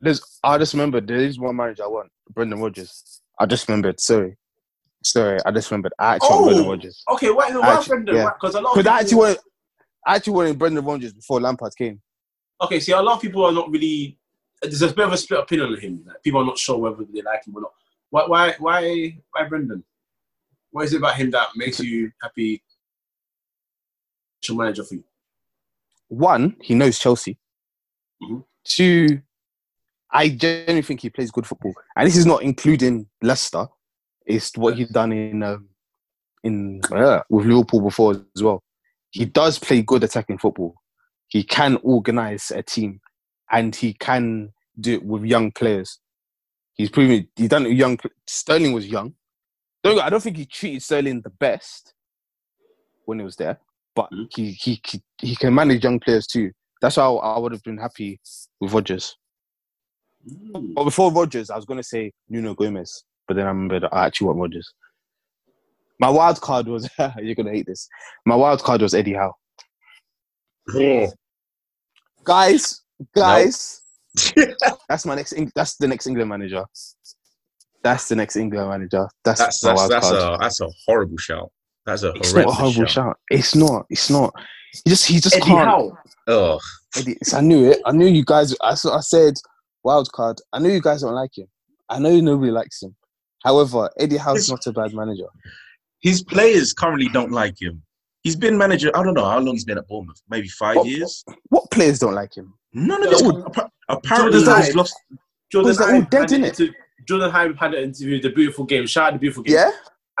There's. I just remembered. There is one manager I want. Brendan Rodgers. I just remembered. Sorry. Sorry. I just remembered. I actually want Brendan
Oh,
Rodgers.
okay. Why, why
Actually,
Brendan?
yeah.
Because a lot of
Because I actually
people,
wanted. I actually wanted Brendan Rodgers before Lampard came.
okay, see, a lot of people are not really. There's a bit of a split opinion on him. Like, people are not sure whether they like him or not. Why? Why? Why? Why Brendan? What is it about him that makes you happy? To manager for you.
One, he knows Chelsea.
Mhm.
Two, I genuinely think he plays good football, and this is not including Leicester. It's what he's done in um, in uh, with Liverpool before as well. He does play good attacking football. He can organize a team, and he can do it with young players. He's proven he done it with young. Sterling was young. Don't, I don't think he treated Sterling the best when he was there, but
Mhm.
he, he he he can manage young players too. That's how I would have been happy with Rodgers.
Mm.
But before Rodgers, I was going to say Nuno Gomez, but then I remembered I actually want Rodgers. My wild card was you're going to hate this. My wild card was Eddie Howe. Yeah. Guys, guys, that's my next. That's the next England manager. That's the next England manager. That's,
That's that's that's a that's a horrible shout. That's a
it's not a horrible
shout.
shout. It's not. It's not. He just he just
Eddie
can't.
Howe.
Oh,
Eddie, I knew it. I knew you guys. I I said wild card. I knew you guys don't like him. I know nobody likes him. However, Eddie Howe's
It's-
not a bad manager.
His players currently don't like him. He's been manager. I don't know how long he's been at Bournemouth. Maybe five
What-
years.
What players don't like him?
None of
They're
his.
all-
appa- Apparently,
Jordan
he's lost.
Jordan
Because they're all dead,
had an
innit?
inter- Jordan Hyde had an interview, the beautiful game. Shout out the beautiful game.
Yeah.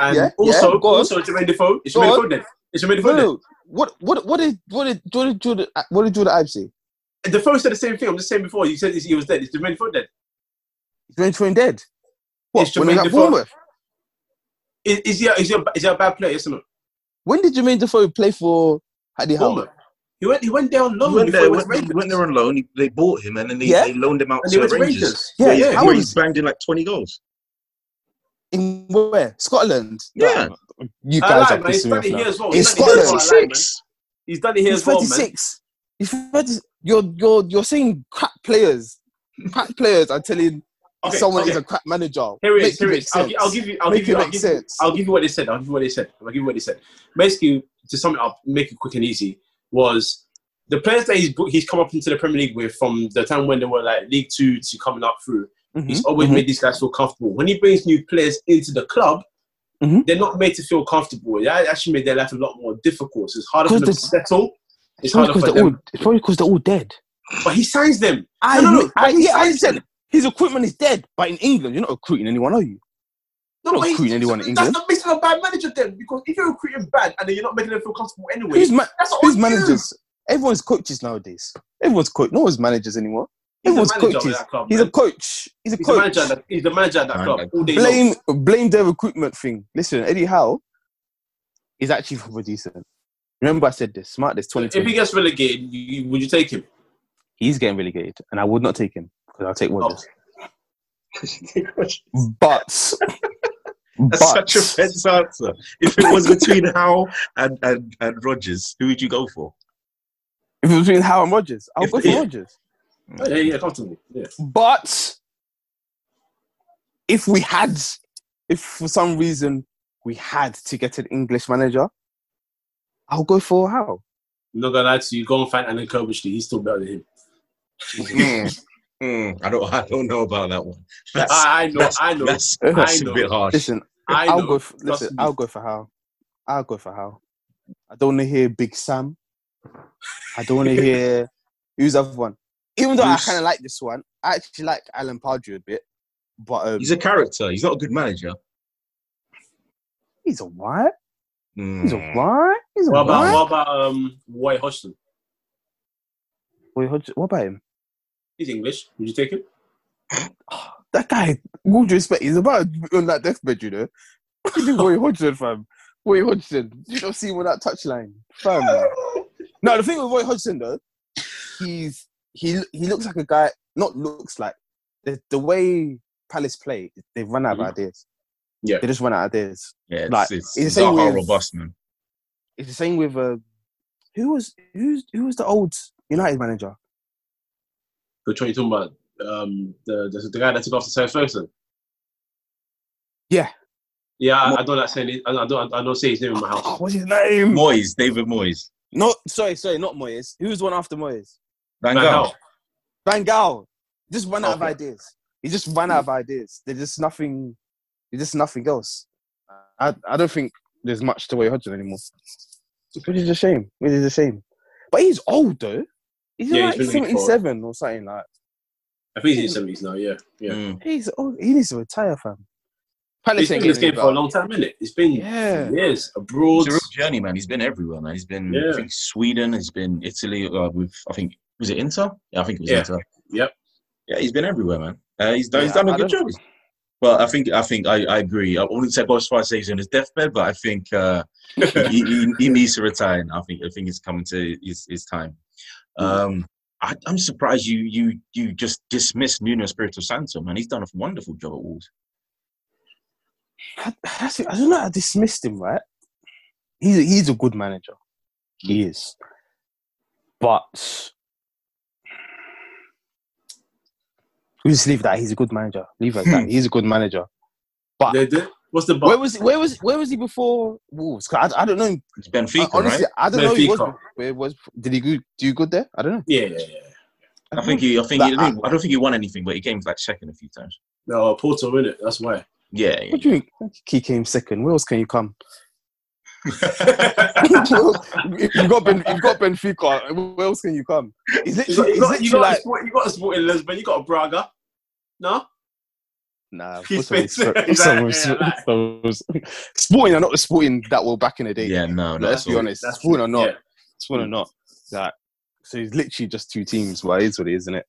And
yeah,
also,
yeah, go on.
also Jermaine Defoe. Is
Go
Jermaine
on.
Defoe dead? Is Jermaine Defoe dead?
No, what what what did what did Jordan Jordan uh, what did Jordan Ibe say?
Defoe said the same thing. I'm just saying before. He said he was dead. Is Jermaine Defoe dead?
He's going to him dead. What?
It's
when he was
Jermaine
at
Defoe.
Bournemouth?
Is, is he a, is he a, is he a bad player? Yes or no?
When did Jermaine Defoe play for Eddie Howe?
He went. He went there on
He
loan
went there,
he went,
went,
Rangers.
went there on loan. He, they bought him and then they,
Yeah.
they loaned him out
and
to
he went to
Rangers.
Rangers.
Yeah,
Yeah, yeah.
how
Where
is-
he's banged in like twenty goals.
In where? Scotland.
Yeah.
No, you
I
guys
lied,
are
man. He's
pissing me
done
off
it
now.
here as well.
In
He's done it here as well. I lied, man.
36.
He's done it here
He's
as well, man.
36. He's 30, you're you're you're saying crap players. Crap players are telling
Okay,
someone
okay.
is a crap manager.
Here it is. Here it is. I'll, I'll give you. I'll
Make
give you. I'll give
sense.
I'll give you what they said. I'll give you what they said. I'll give you what they said. Basically, to sum it up, make it quick and easy, was the players that he's he's come up into the Premier League with from the time when they were like League Two to coming up through.
Mhm,
He's always
mhm.
made these guys feel comfortable. When he brings new players into the club,
Mhm.
they're not made to feel comfortable. That actually made their life a lot more difficult. So it's harder for them to settle. It's
It's
harder for them.
all. It's probably because they're all dead.
But he signs them.
I
No, no, no. I- he
yeah, I
signs them.
His equipment is dead, but in England, you're not recruiting anyone, are you?
No,
Not recruiting anyone in England.
That's
England.
not makes him a bad manager then, because if you're recruiting bad and then you're not making them feel comfortable anyway,
Who's ma-
that's
who's
on
managers? Everyone's coaches nowadays. Everyone's coach. No one's managers anymore.
He's
Everyone's
the manager of
coaches.
that club.
He's
man.
a coach. He's a
He's the
coach.
manager. That, he's the manager of that
Man,
club.
like,
All day long.
blame blame their recruitment thing. Listen, Eddie Howe is actually football decent. Remember, I said this. Smart this twenty.
If he gets relegated, you, would you take him?
He's getting relegated, and I would not take him because I'll take Rodgers.
That's
But but
such a fence answer. If it was between Howe and, and, and Rodgers, who would you go for?
if it was between Howe and Rodgers, I'll
If-
go for
yeah.
Rodgers.
Oh, yeah, yeah, comfortably. Yeah.
But if we had, if for some reason we had to get an English manager, I'll go for Howe.
I'm not gonna lie to you. Go and find Alan Curbishley. He's still better than him.
Mm, I don't. I don't know about that one. That's,
I, I know.
that's,
I know.
That's,
I
that's
know.
a bit harsh.
Listen,
I
I'll go. For, listen,
me.
I'll go for Howe. I'll go for Howe. I don't want to hear Big Sam. I don't want to hear who's the other one. Even though I kind of like this one, I actually like Alan Pardew a bit. But um,
He's a character. He's not a good manager.
he's a what? He's a
Mm.
what? He's a
What about
what?
what about um Roy Hodgson?
Wait, what, what about him?
He's English. Would you take him?
That guy, with all due respect, he's about on that deathbed, you know. You Roy Hodgson, fam? Roy Hodgson, you don't see him on that touchline, fam. no, the thing with Roy Hodgson though, he's he he looks like a guy. Not looks like the the way Palace play, they've run out
Mhm.
of ideas.
Yeah.
They just run out of ideas.
Yeah, it's,
Like,
it's,
it's the same with-
robust, man.
It's the same with uh, who was who's who was the old United manager?
Which one you talking about? Um, the, the the guy that took off the South Ferguson.
Yeah.
Yeah, I,
Mo-
I don't like saying it. I, I don't. I don't say his name in my
Oh,
house.
what's his name?
Moyes, David Moyes.
Not sorry, sorry, not Moyes. Who was the one after Moyes?
Van
Van
Gaal.
Gaal.
Van Gaal. Just ran out of ideas. He just ran out of ideas. There's just nothing. There's just nothing else. I I don't think there's much to Roy Hodgson anymore. Which is a shame. Which is a shame. But he's old though. He's
Yeah,
like
he's been
77 or something like.
I think he's in his seventies now. Yeah, yeah.
Mm.
He's old. He needs to retire, fam. Palace
He's been
ain't
in this game for a long time, isn't it? It's been
Yeah.
years abroad.
It's a real journey, man. He's been everywhere, man. He's been,
Yeah.
I think, Sweden. He's been Italy. Uh, with, I think, was it Inter? Yeah, I think it was
Yeah.
Inter.
Yep.
Yeah, he's been everywhere, man. Uh, he's done, he's done a
I
good job. Well, I think, I think, I, I agree. I wouldn't say go as far as say he's on his deathbed, but I think uh, he, he, he needs to retire. Now. I think, I think it's coming to his, his time. Mm. Um, I, I'm surprised you, you, you just dismissed Nuno Espirito Santo, man. He's done a wonderful job at Wolves.
I. I don't know. I dismissed him, right? He's a, he's a good manager. He mm. is, but we just leave that. He's a good manager. Leave it at that. Hmm. He's a good manager. But
They did. What's the
where
but?
was where was where was he before Wolves? 'Cause I, I don't know. him.
It's Benfica,
Honestly,
right?
I don't know. He was, where was did he go, do good there? I don't know.
Yeah, yeah, yeah.
I think he, I think he,
But
I don't think he won anything, but he came like second a few times.
No, uh, Porto in it. That's why.
Yeah, yeah.
What do you think? He came second. Where else can you come? you've got ben, you've got Benfica. Where else can you come? Is
You
literally,
you, got, you, got
like
a sport, you got a sport in Lisbon. You got a Braga. No.
Nah,
He's
what's up with-
been-
what's up
Yeah,
with- what's up with- Sporting are not the sporting that were back in the day.
Yeah, no, no.
let's be honest.
That's
Sporting are not.
Yeah.
Sporting are not. Like, so it's literally just two teams. Well, it is what it is, isn't it?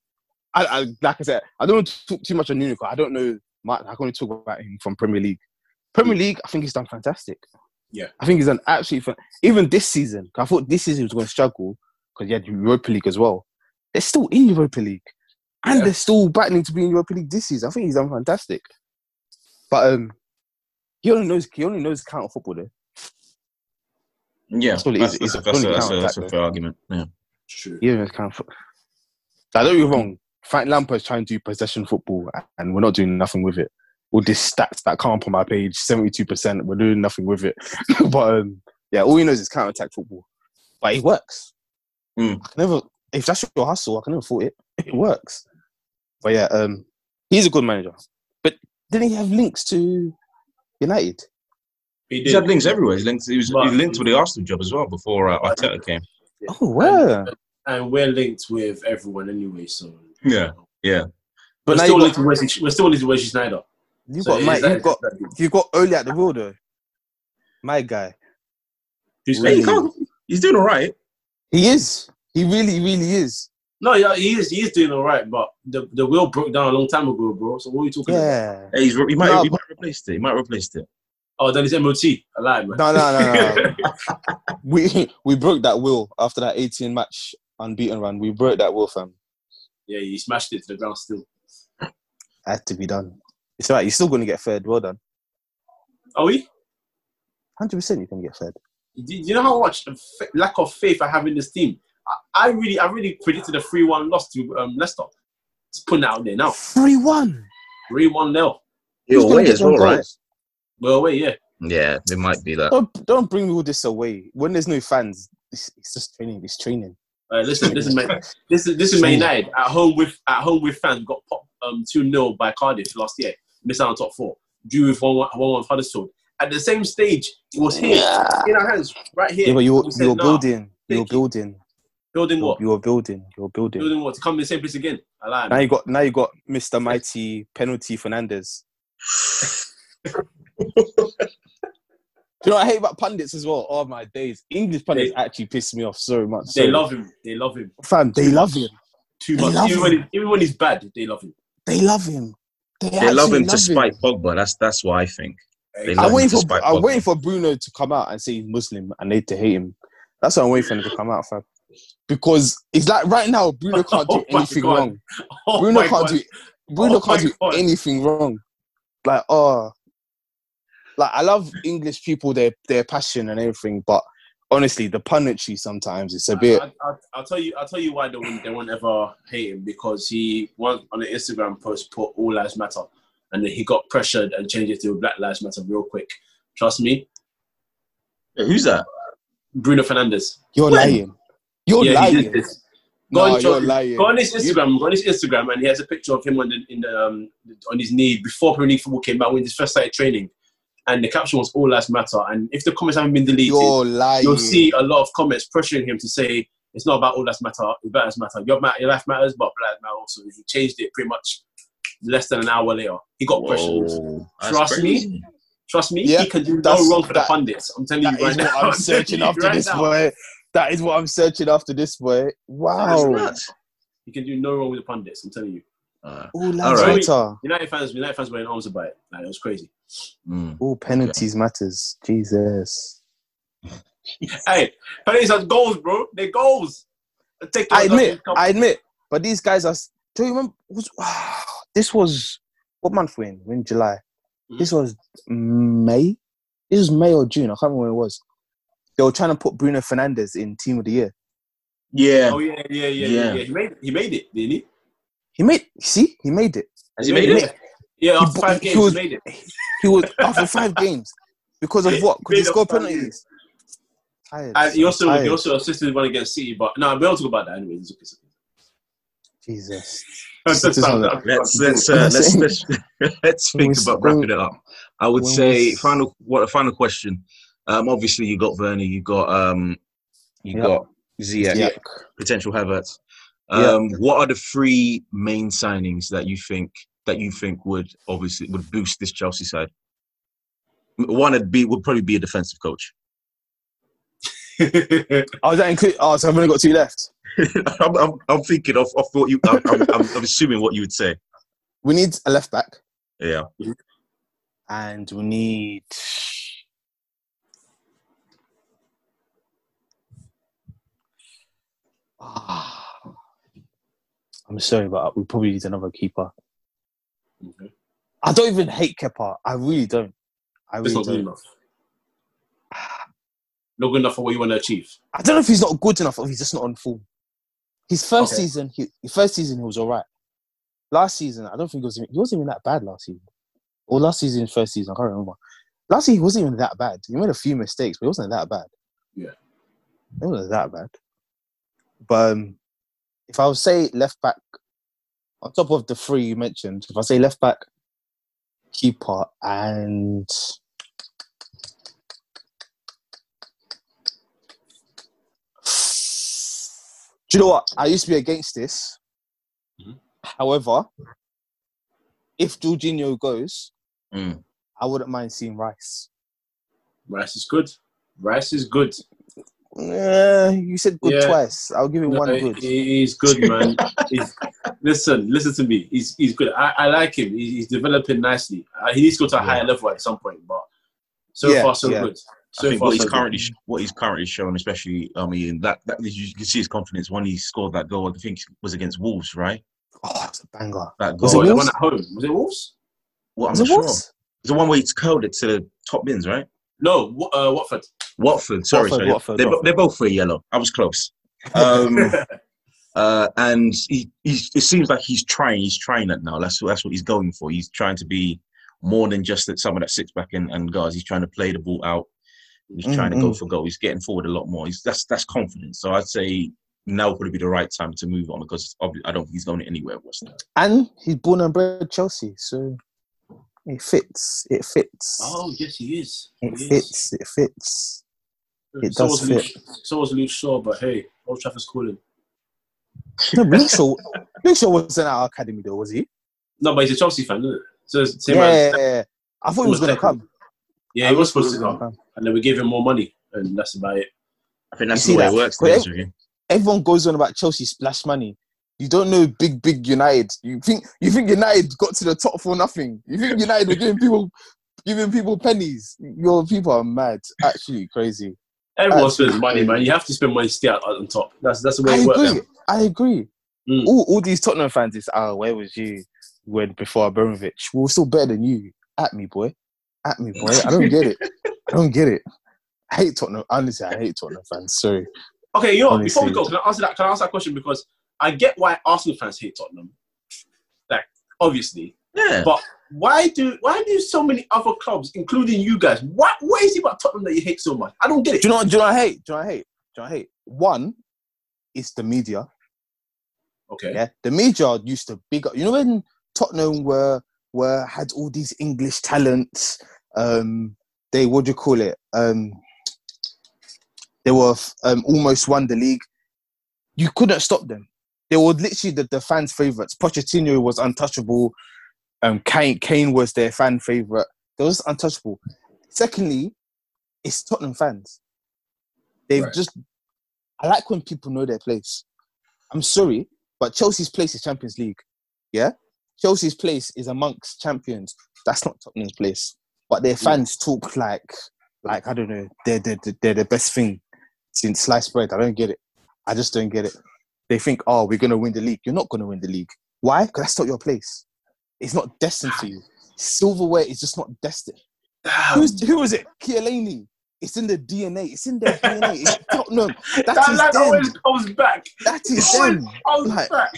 I, I like I said, I don't want to talk too much on Nuno. 'cause I don't know. Much, I can only talk about him from Premier League. Premier League, I think he's done fantastic.
Yeah.
I think he's done absolutely fun. Even this season, I thought this season he was going to struggle because he had Europa League as well. They're still in Europa League, and
Yeah.
they're still battling to be in Europa League this season. I think he's done fantastic. But um, he only knows he only knows counter football though.
Yeah,
That's
that's, that's,
It's
that's, a, that's, a, that's a fair argument. Yeah.
True.
He only knows counter football. Now, don't get me wrong. Frank Lampard's trying to do possession football, and we're not doing nothing with it. All these stats that come up on my page, seventy-two percent, we're doing nothing with it. but um, yeah, all he knows is counter attack football. But it works.
Mm.
I can never, if that's your hustle, I can never fault it. It works. But yeah, um, he's a good manager. But didn't he have links to United?
He
He's
did.
had links everywhere. He's linked, he was
But-
he's linked with the Arsenal job as well before uh, Arteta came.
Oh, where?
and we're linked with everyone anyway. So
Yeah, yeah.
we're
But now
still
you've
linked
got,
to Wesley. We're still linked to Wesley Sneijder.
you've
So
got,
is
Mike, you've got, you've got Oli at the wheel though. My guy.
who's
Really?
He he's doing all right.
He is. He really, really is.
No, yeah, he is. He is doing all right, but the the wheel broke down a long time ago, bro. So what are you talking about?
Yeah.
Hey, he might
No,
he might replace it. He might replace it.
Oh, then it's MOT. I lied, man.
No, no, no, no. we we broke that will after that 18 match unbeaten run. We broke that will, fam.
Yeah, he smashed it to the ground still.
Had to be done. It's all right. You're still going to get third. Well done.
Are we?
Hundred percent, you can get third.
Do you know how much lack of faith I have in this team? I, I really, I really predicted a three-one loss to um, Leicester. Just putting it out there now.
Three one.
Three-one nil.
He'll away as well, right?
Well, wait, yeah.
Yeah, it might be that.
Don't don't bring all this away when there's no fans. It's, it's just training. It's training.
Uh, listen, this is Man, this is this is Man United at home with at home with fans. We got popped um two 0 by Cardiff last year. Missed out on top four. Drew with one one one with Huddersfield. At the same stage, it was here in our hands, right here.
Yeah, but you're
We
you're
nah,
building. You're building.
Building
You're,
what?
you're building. You're building.
Building what? To come in the same place again? I lied.
Now
man.
you got now you got Mr. Mighty penalty Fernandes. You know I hate about pundits as well? Oh my days! English pundits
They-
actually piss me off so much.
They
Sorry.
love him. They love him
fam. They love him.
too much.
love
Even
him.
when, he, even when he's bad, they love him.
They love him. They,
They love
actually
him to spite Pogba. That's that's what I think. They
I'm waiting for I'm waiting for Bruno to come out and say he's Muslim and they to hate him. That's what I'm waiting for him to come out, fam. Because it's like right now Bruno oh can't do
Oh
anything
God.
wrong.
Oh
Bruno can't
God.
do Bruno
Oh
can't do
God.
anything wrong. Like oh like I love English people, their their passion and everything, but honestly, the punditry sometimes it's a bit.
I, I, I'll tell you. I'll tell you why they won't, they won't ever hate him because he once on an Instagram post put "All Lives Matter" and then he got pressured and changed it to "Black Lives Matter" real quick. Trust me,
Who's that?
Bruno Fernandes.
You're
When?
lying. You're
yeah,
lying.
did. Go,
No,
on,
you're lying.
go on his Instagram. Go on his Instagram, and he has a picture of him on the, in the um, on his knee before Premier League football came out when he first started training. And the caption was "All Lives Matter." And if the comments haven't been deleted,
You're lying.
you'll see a lot of comments pressuring him to say it's not about all lives matter, it's Black lives matter. Your, ma- your life matters, but Black lives matter also. He changed it pretty much less than an hour later. He got pressured.
Whoa, that's
Trust me. Trust me,
Yeah,
he can do no wrong for
that-
the pundits. I'm telling you right now.
I'm searching
telling you
after
right
this
now.
boy. That is what I'm searching after this boy. Wow.
nuts.
He can do no wrong with the pundits. I'm telling you.
Uh,
All lives
right.
matter.
United fans, United fans were in arms about it. Like, it was crazy.
mm.
All penalties matters. Jesus.
Hey, penalties are goals, bro. They're goals. Take
I admit, I admit, but these guys are. Do you remember? Was, this was what month we're in? We're in July.
Mhm.
This was May. This was May or June. I can't remember when it was. They were trying to put Bruno Fernandes in Team of the Year.
Yeah.
Oh yeah, yeah, yeah, yeah.
Yeah.
yeah. He made he made it, didn't he?
He made. See, he made it.
Has he made it?
Yeah,
He
after
bu-
five
he
games,
was-
he made it.
He was after five games because of what? Because
Made
he
up
scored
five
penalties. Tired.
And he also
Tired.
he also assisted one against City, but no, we'll talk about that anyway. It's okay.
Jesus.
That's-
This is
that's-
on the-
Let's let's uh, let's let's let's think about wrapping it up. I would say final what a final question. Um, obviously you got Werner, you got um, you
Yeah.
got Ziyech,
Yeah.
potential Havertz. Um, what are the three main signings that you think that you think would obviously would boost this Chelsea side? One would be would probably be a defensive coach.
Oh, that include? Oh, so I've only got two left.
I'm, I'm, I'm thinking of, of what you. I'm, I'm assuming what you would say.
We need a left back,
Yeah.
and we need. I'm sorry, but we probably need another keeper.
Okay.
I don't even hate Kepa. I really don't. I
It's
really
not good
don't.
enough. Not good enough for what you want to achieve.
I don't know if he's not good enough or he's just not on form. His first
Okay.
season, he, his first season he was all right. Last season, I don't think he was. He wasn't even that bad last season. Or last season, first season, I can't remember. Last season, he wasn't even that bad. He made a few mistakes, but he wasn't that bad.
Yeah.
It wasn't that bad. But um, if I would say left back, on top of the three you mentioned, if I say left back, keeper, and do you know what? I used to be against this.
Mhm.
However, if Jorginho goes,
Mm.
I wouldn't mind seeing Rice.
Rice is good. Rice is good.
Uh, you said good
Yeah.
twice. I'll give him
No,
one good.
He's good, man. he's, listen, listen to me. He's he's good. I, I like him. He's, he's developing nicely. Uh, he needs to go to a
Yeah.
higher level at some point, but so
Yeah,
far so
yeah.
good.
I
So
think
far
what he's
so
currently
good.
sh- what he's currently shown, especially I mean that, that you can see his confidence when he scored that goal. I think it was against Wolves, right?
Oh, it's a banger.
That goal.
Was
it the one at home. Was it Wolves?
What, I'm
Was
not
it
sure.
Wolves?
It's the one where he curled it to the top bins, right?
No, uh, Watford.
Watford. Sorry,
Watford,
sorry.
Watford,
they're,
Watford.
they're both for yellow. I was close. Um, uh, and he, he's, it seems like he's trying. He's trying that now. That's that's what he's going for. He's trying to be more than just that someone that sits back and, and guards. He's trying to play the ball out. He's trying to go for goal. He's getting forward a lot more. He's that's that's confidence. So I'd say now would be the right time to move on because obvi- I don't think he's going anywhere. West Ham.
And he's born and bred Chelsea, so it fits. It fits.
oh yes, he is. He
it
is.
fits. It fits. It
so
does
was Luke, so was Luke Shaw, but hey, Old Trafford's calling.
No, Luke Shaw, Luke Shaw wasn't at our academy though, was he?
No, but he's a Chelsea fan, isn't it? So it's the same
Yeah,
as
yeah, yeah. I thought he was
was
going to come.
yeah, he was supposed to
gonna
come, and then we gave him more money, and that's about it.
I think that's
You
the
see
way it works.
But
to be
ev-
honest with you.
Everyone goes on about Chelsea splash money. You don't know big, big United. You think you think United got to the top for nothing. You think United were giving people giving people pennies. Your people are mad. Actually crazy.
Everyone spends money, man. You have to spend money to stay out on top. That's that's the way
I
it works.
agree. I agree.
Mm.
All, all these Tottenham fans is, oh, where was you when before Abramovich? We were still better than you. At me, boy. at me, boy. I don't get it. I don't get it. I hate Tottenham. Honestly, I hate Tottenham fans. Sorry.
Okay, you know, before we go, can I answer that? Can I answer that question? Because I get why Arsenal fans hate Tottenham. Like, obviously,
Yeah.
but why do why do so many other clubs, including you guys, what what is it about Tottenham that you hate so much? I don't get it.
Do you know? Do you know what I hate? Do you know I hate? Do you know I hate? One is the media.
Okay.
Yeah, the media used to big up. You know when Tottenham were were had all these English talents. Um, they what do you call it? Um, they were um, almost won the league. You couldn't stop them. They were literally the, the fans' favorites. Pochettino was untouchable. Um, Kane Kane was their fan favorite. They was untouchable. Secondly, it's Tottenham fans. They've
Right.
just. I like when people know their place. I'm sorry, but Chelsea's place is Champions League. Yeah, Chelsea's place is amongst champions. That's not Tottenham's place. But their fans talk like, like I don't know, they're they're, they're the best thing since sliced bread. I don't get it. I just don't get it. They think, oh, we're gonna win the league. You're not gonna win the league. Why? Because that's not your place. It's not destined for you. Silverware is just not destined.
Damn.
Who's, who was it? Kielani. It's in the DNA. It's in their DNA. It's Tottenham. That
that
is
line
them.
always comes back.
That is
Always
them.
comes
Like,
back.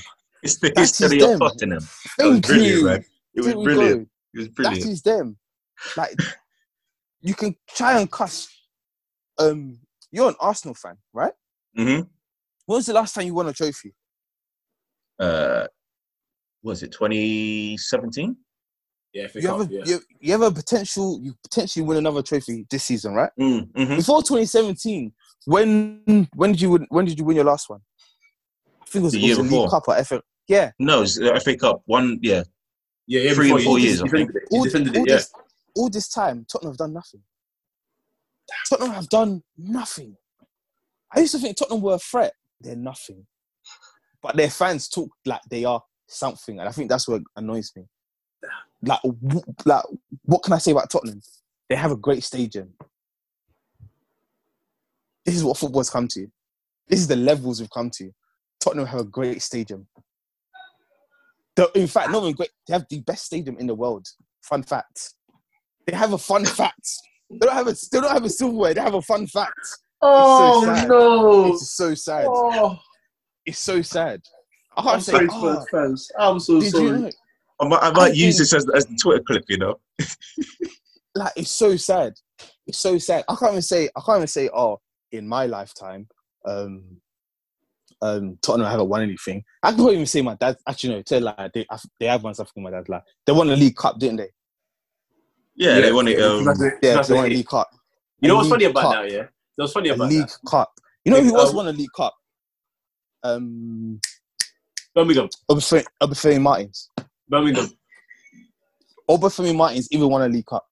It's the
That is
history of
them.
Tottenham. It was
Thank
brilliant,
you.
man. It was
There we
brilliant.
go.
It was
That
brilliant.
is them. Like you can try and cuss. Um, you're an Arsenal fan, right?
Mm-hmm.
When was the last time you won a trophy?
Uh, was it 2017?
Yeah,
You
Cup,
have a
yeah.
you, you have a potential. You potentially win another trophy this season, right?
Mm-hmm.
Before 2017, when when did you win, when did you win your last one? I think it was,
The
it was
year
a League. Cup or FA. Yeah,
No, it's the FA Cup. One, yeah.
yeah, yeah,
three or four
you
years, I
it. You
all, all
it, yeah.
this all this time, Tottenham have done nothing. Tottenham have done nothing. I used to think Tottenham were a threat. They're nothing. But their fans talk like they are something, and I think that's what annoys me. Like, w- like, what can I say about Tottenham? They have a great stadium. This is what football's come to. This is the levels we've come to. Tottenham have a great stadium. The- in fact, not even great. They have the best stadium in the world. Fun fact. They have a fun fact. They don't have a. They don't have a silverware. They have a fun fact.
Oh
sad.
no!
It's so sad.
Oh,
It's so sad. I
I'm
can't say.
sorry,
"Oh,
Spurs fans. I'm so
did
sorry.
you know?
I might, I
I
use
think-
this as, as the Twitter clip, you know?
Like it's so sad. It's so sad. I can't even say. I can't even say. Oh, in my lifetime, um, um, Tottenham haven't won anything. I can't even say my dad. Actually, no. Tell like they they have won something. My dad like they won the League Cup, didn't they?
Yeah, they won it.
yeah,
Um,
that's it,
Yeah,
that's
they won a. League Cup.
You know what's funny
League
about
Cup.
that, yeah? What's funny
A
about
League
that?
Cup. You know who
Like,
else
um,
won a League Cup? Um,
Birmingham,
Obafemi Obafemi Martins.
Birmingham.
Obafemi Martins even won a League Cup.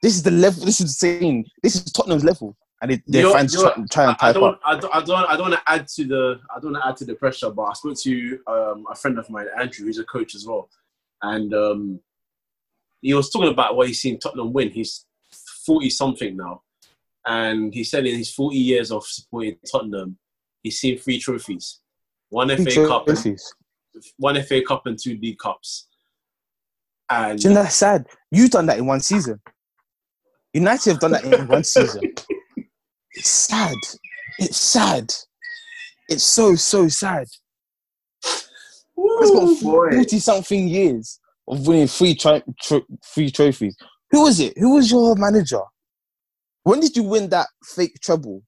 This is the level. This is insane. This is Tottenham's level, and they, their
You're-
fans
you're-
try, try and
I, don't,
up.
I don't, I don't, I don't want to add to the, I don't want to add to the pressure. But I spoke to um, a friend of mine, Andrew, who's a coach as well, and um, he was talking about what he's seen Tottenham win. He's forty something now, and he said in his forty years of supporting Tottenham, he's seen three trophies, one FA Cup, and, one FA Cup, and two League Cups. And
Do you know that's sad? You've done that in one season. United have done that in one season. It's sad. It's sad. It's so so sad. It's got forty something years of winning three tri- tro- three trophies. Who was it? Who was your manager? When did you win that fake treble?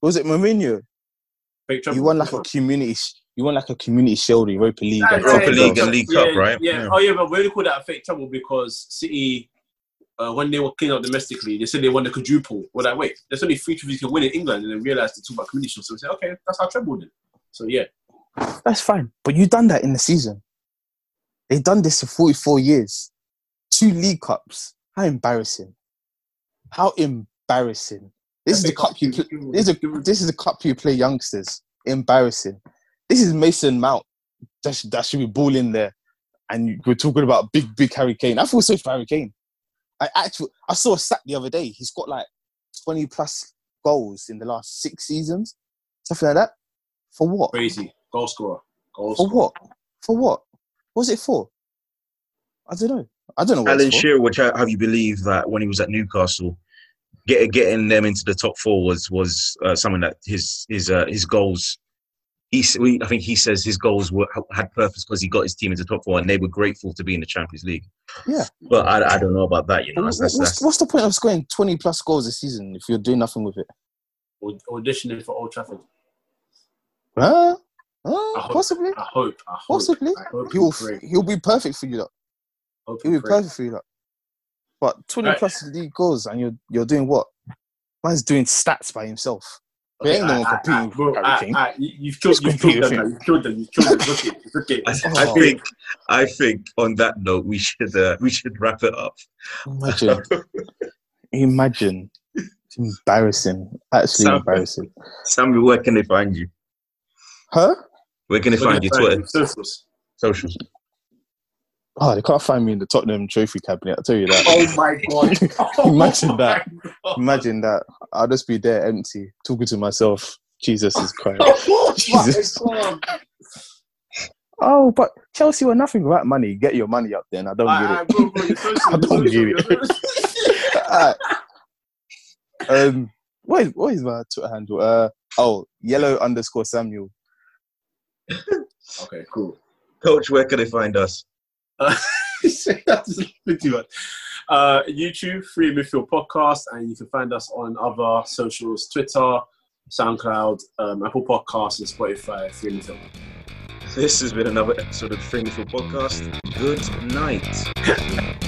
Was it Mourinho?
Fake treble.
You won like a community. You won like a community shield, Europa League.
Yeah,
and
Europa
yeah,
League and League
yeah,
Cup, right?
Yeah.
Yeah.
Oh yeah, but we only call that a fake treble because City, uh, when they were cleaning up domestically, they said they won the quadruple. Well, like, wait, there's only three trophies you can win in England, and then realized they talk about community shield. So we said, okay, that's our treble then. So yeah,
That's fine. But you done that in the season. They've done this for 44 years. Two League Cups. How embarrassing. How embarrassing. This is the cup you play. This is, a, this is the cup you play youngsters. Embarrassing. This is Mason Mount. That should, that should be balling there. And we're talking about big, big Harry Kane. I feel so for Harry Kane. I actually I saw a stat the other day. He's got like 20 plus goals in the last six seasons. Something like that. For what?
crazy goal scorer, goal
For what? For what? What's it for? I don't know. I don't know what
Alan
it's for.
Shearer would have you believe that when he was at Newcastle, get, getting them into the top four was was uh, something that his his uh, his goals. He, s- we, I think he says his goals were had purpose because he got his team into top four, and they were grateful to be in the Champions League.
Yeah.
but I, I don't know about that. You know, that's, that's,
what's, what's the point of scoring 20 plus goals a season if you're doing nothing with it?
Auditioning for Old Trafford.
Huh?
I hope-
Possibly.
I hope. I hope.
Possibly.
I hope
He'll he'll be perfect for you.
though.
He'll be
pray.
perfect for you. Lot. But 20
Right.
plus league goals and you're you're doing what? Man's doing stats by himself. There ain't no one
I- I-
competing
I-
with
bro,
Harry
I-
Kane.
You- You've killed,
Just
you've killed them. now. You've killed them. You've killed them. It's okay. It's okay.
I, I
Oh.
think I think on that note we should uh, we should wrap it up.
Imagine. Imagine. It's embarrassing. Actually
Sam-
embarrassing.
Sammy, where can they find you?
Huh?
Where can they
Where
find you?
you
Twitter,
socials?
socials.
Oh, they can't find me in the Tottenham trophy cabinet. I'll tell you that.
Oh my god!
Imagine
Oh
that.
God.
Imagine that. I'll just be there empty, talking to myself. Jesus is Christ.
Oh
Jesus. Oh, but Chelsea were nothing without money. Get your money up then. I don't get
Alright,
it.
bro, bro,
I don't get Alright. um, what is what is my Twitter handle? Uh, oh, yellow underscore Samuel.
Okay, cool.
Coach, where can they find us?
Uh, that's a bit too much. Uh, YouTube, Free Midfield Podcast, and you can find us on other socials Twitter, SoundCloud, um, Apple Podcasts, and Spotify. Free Midfield.
This has been another episode of the Free Midfield Podcast. Good night.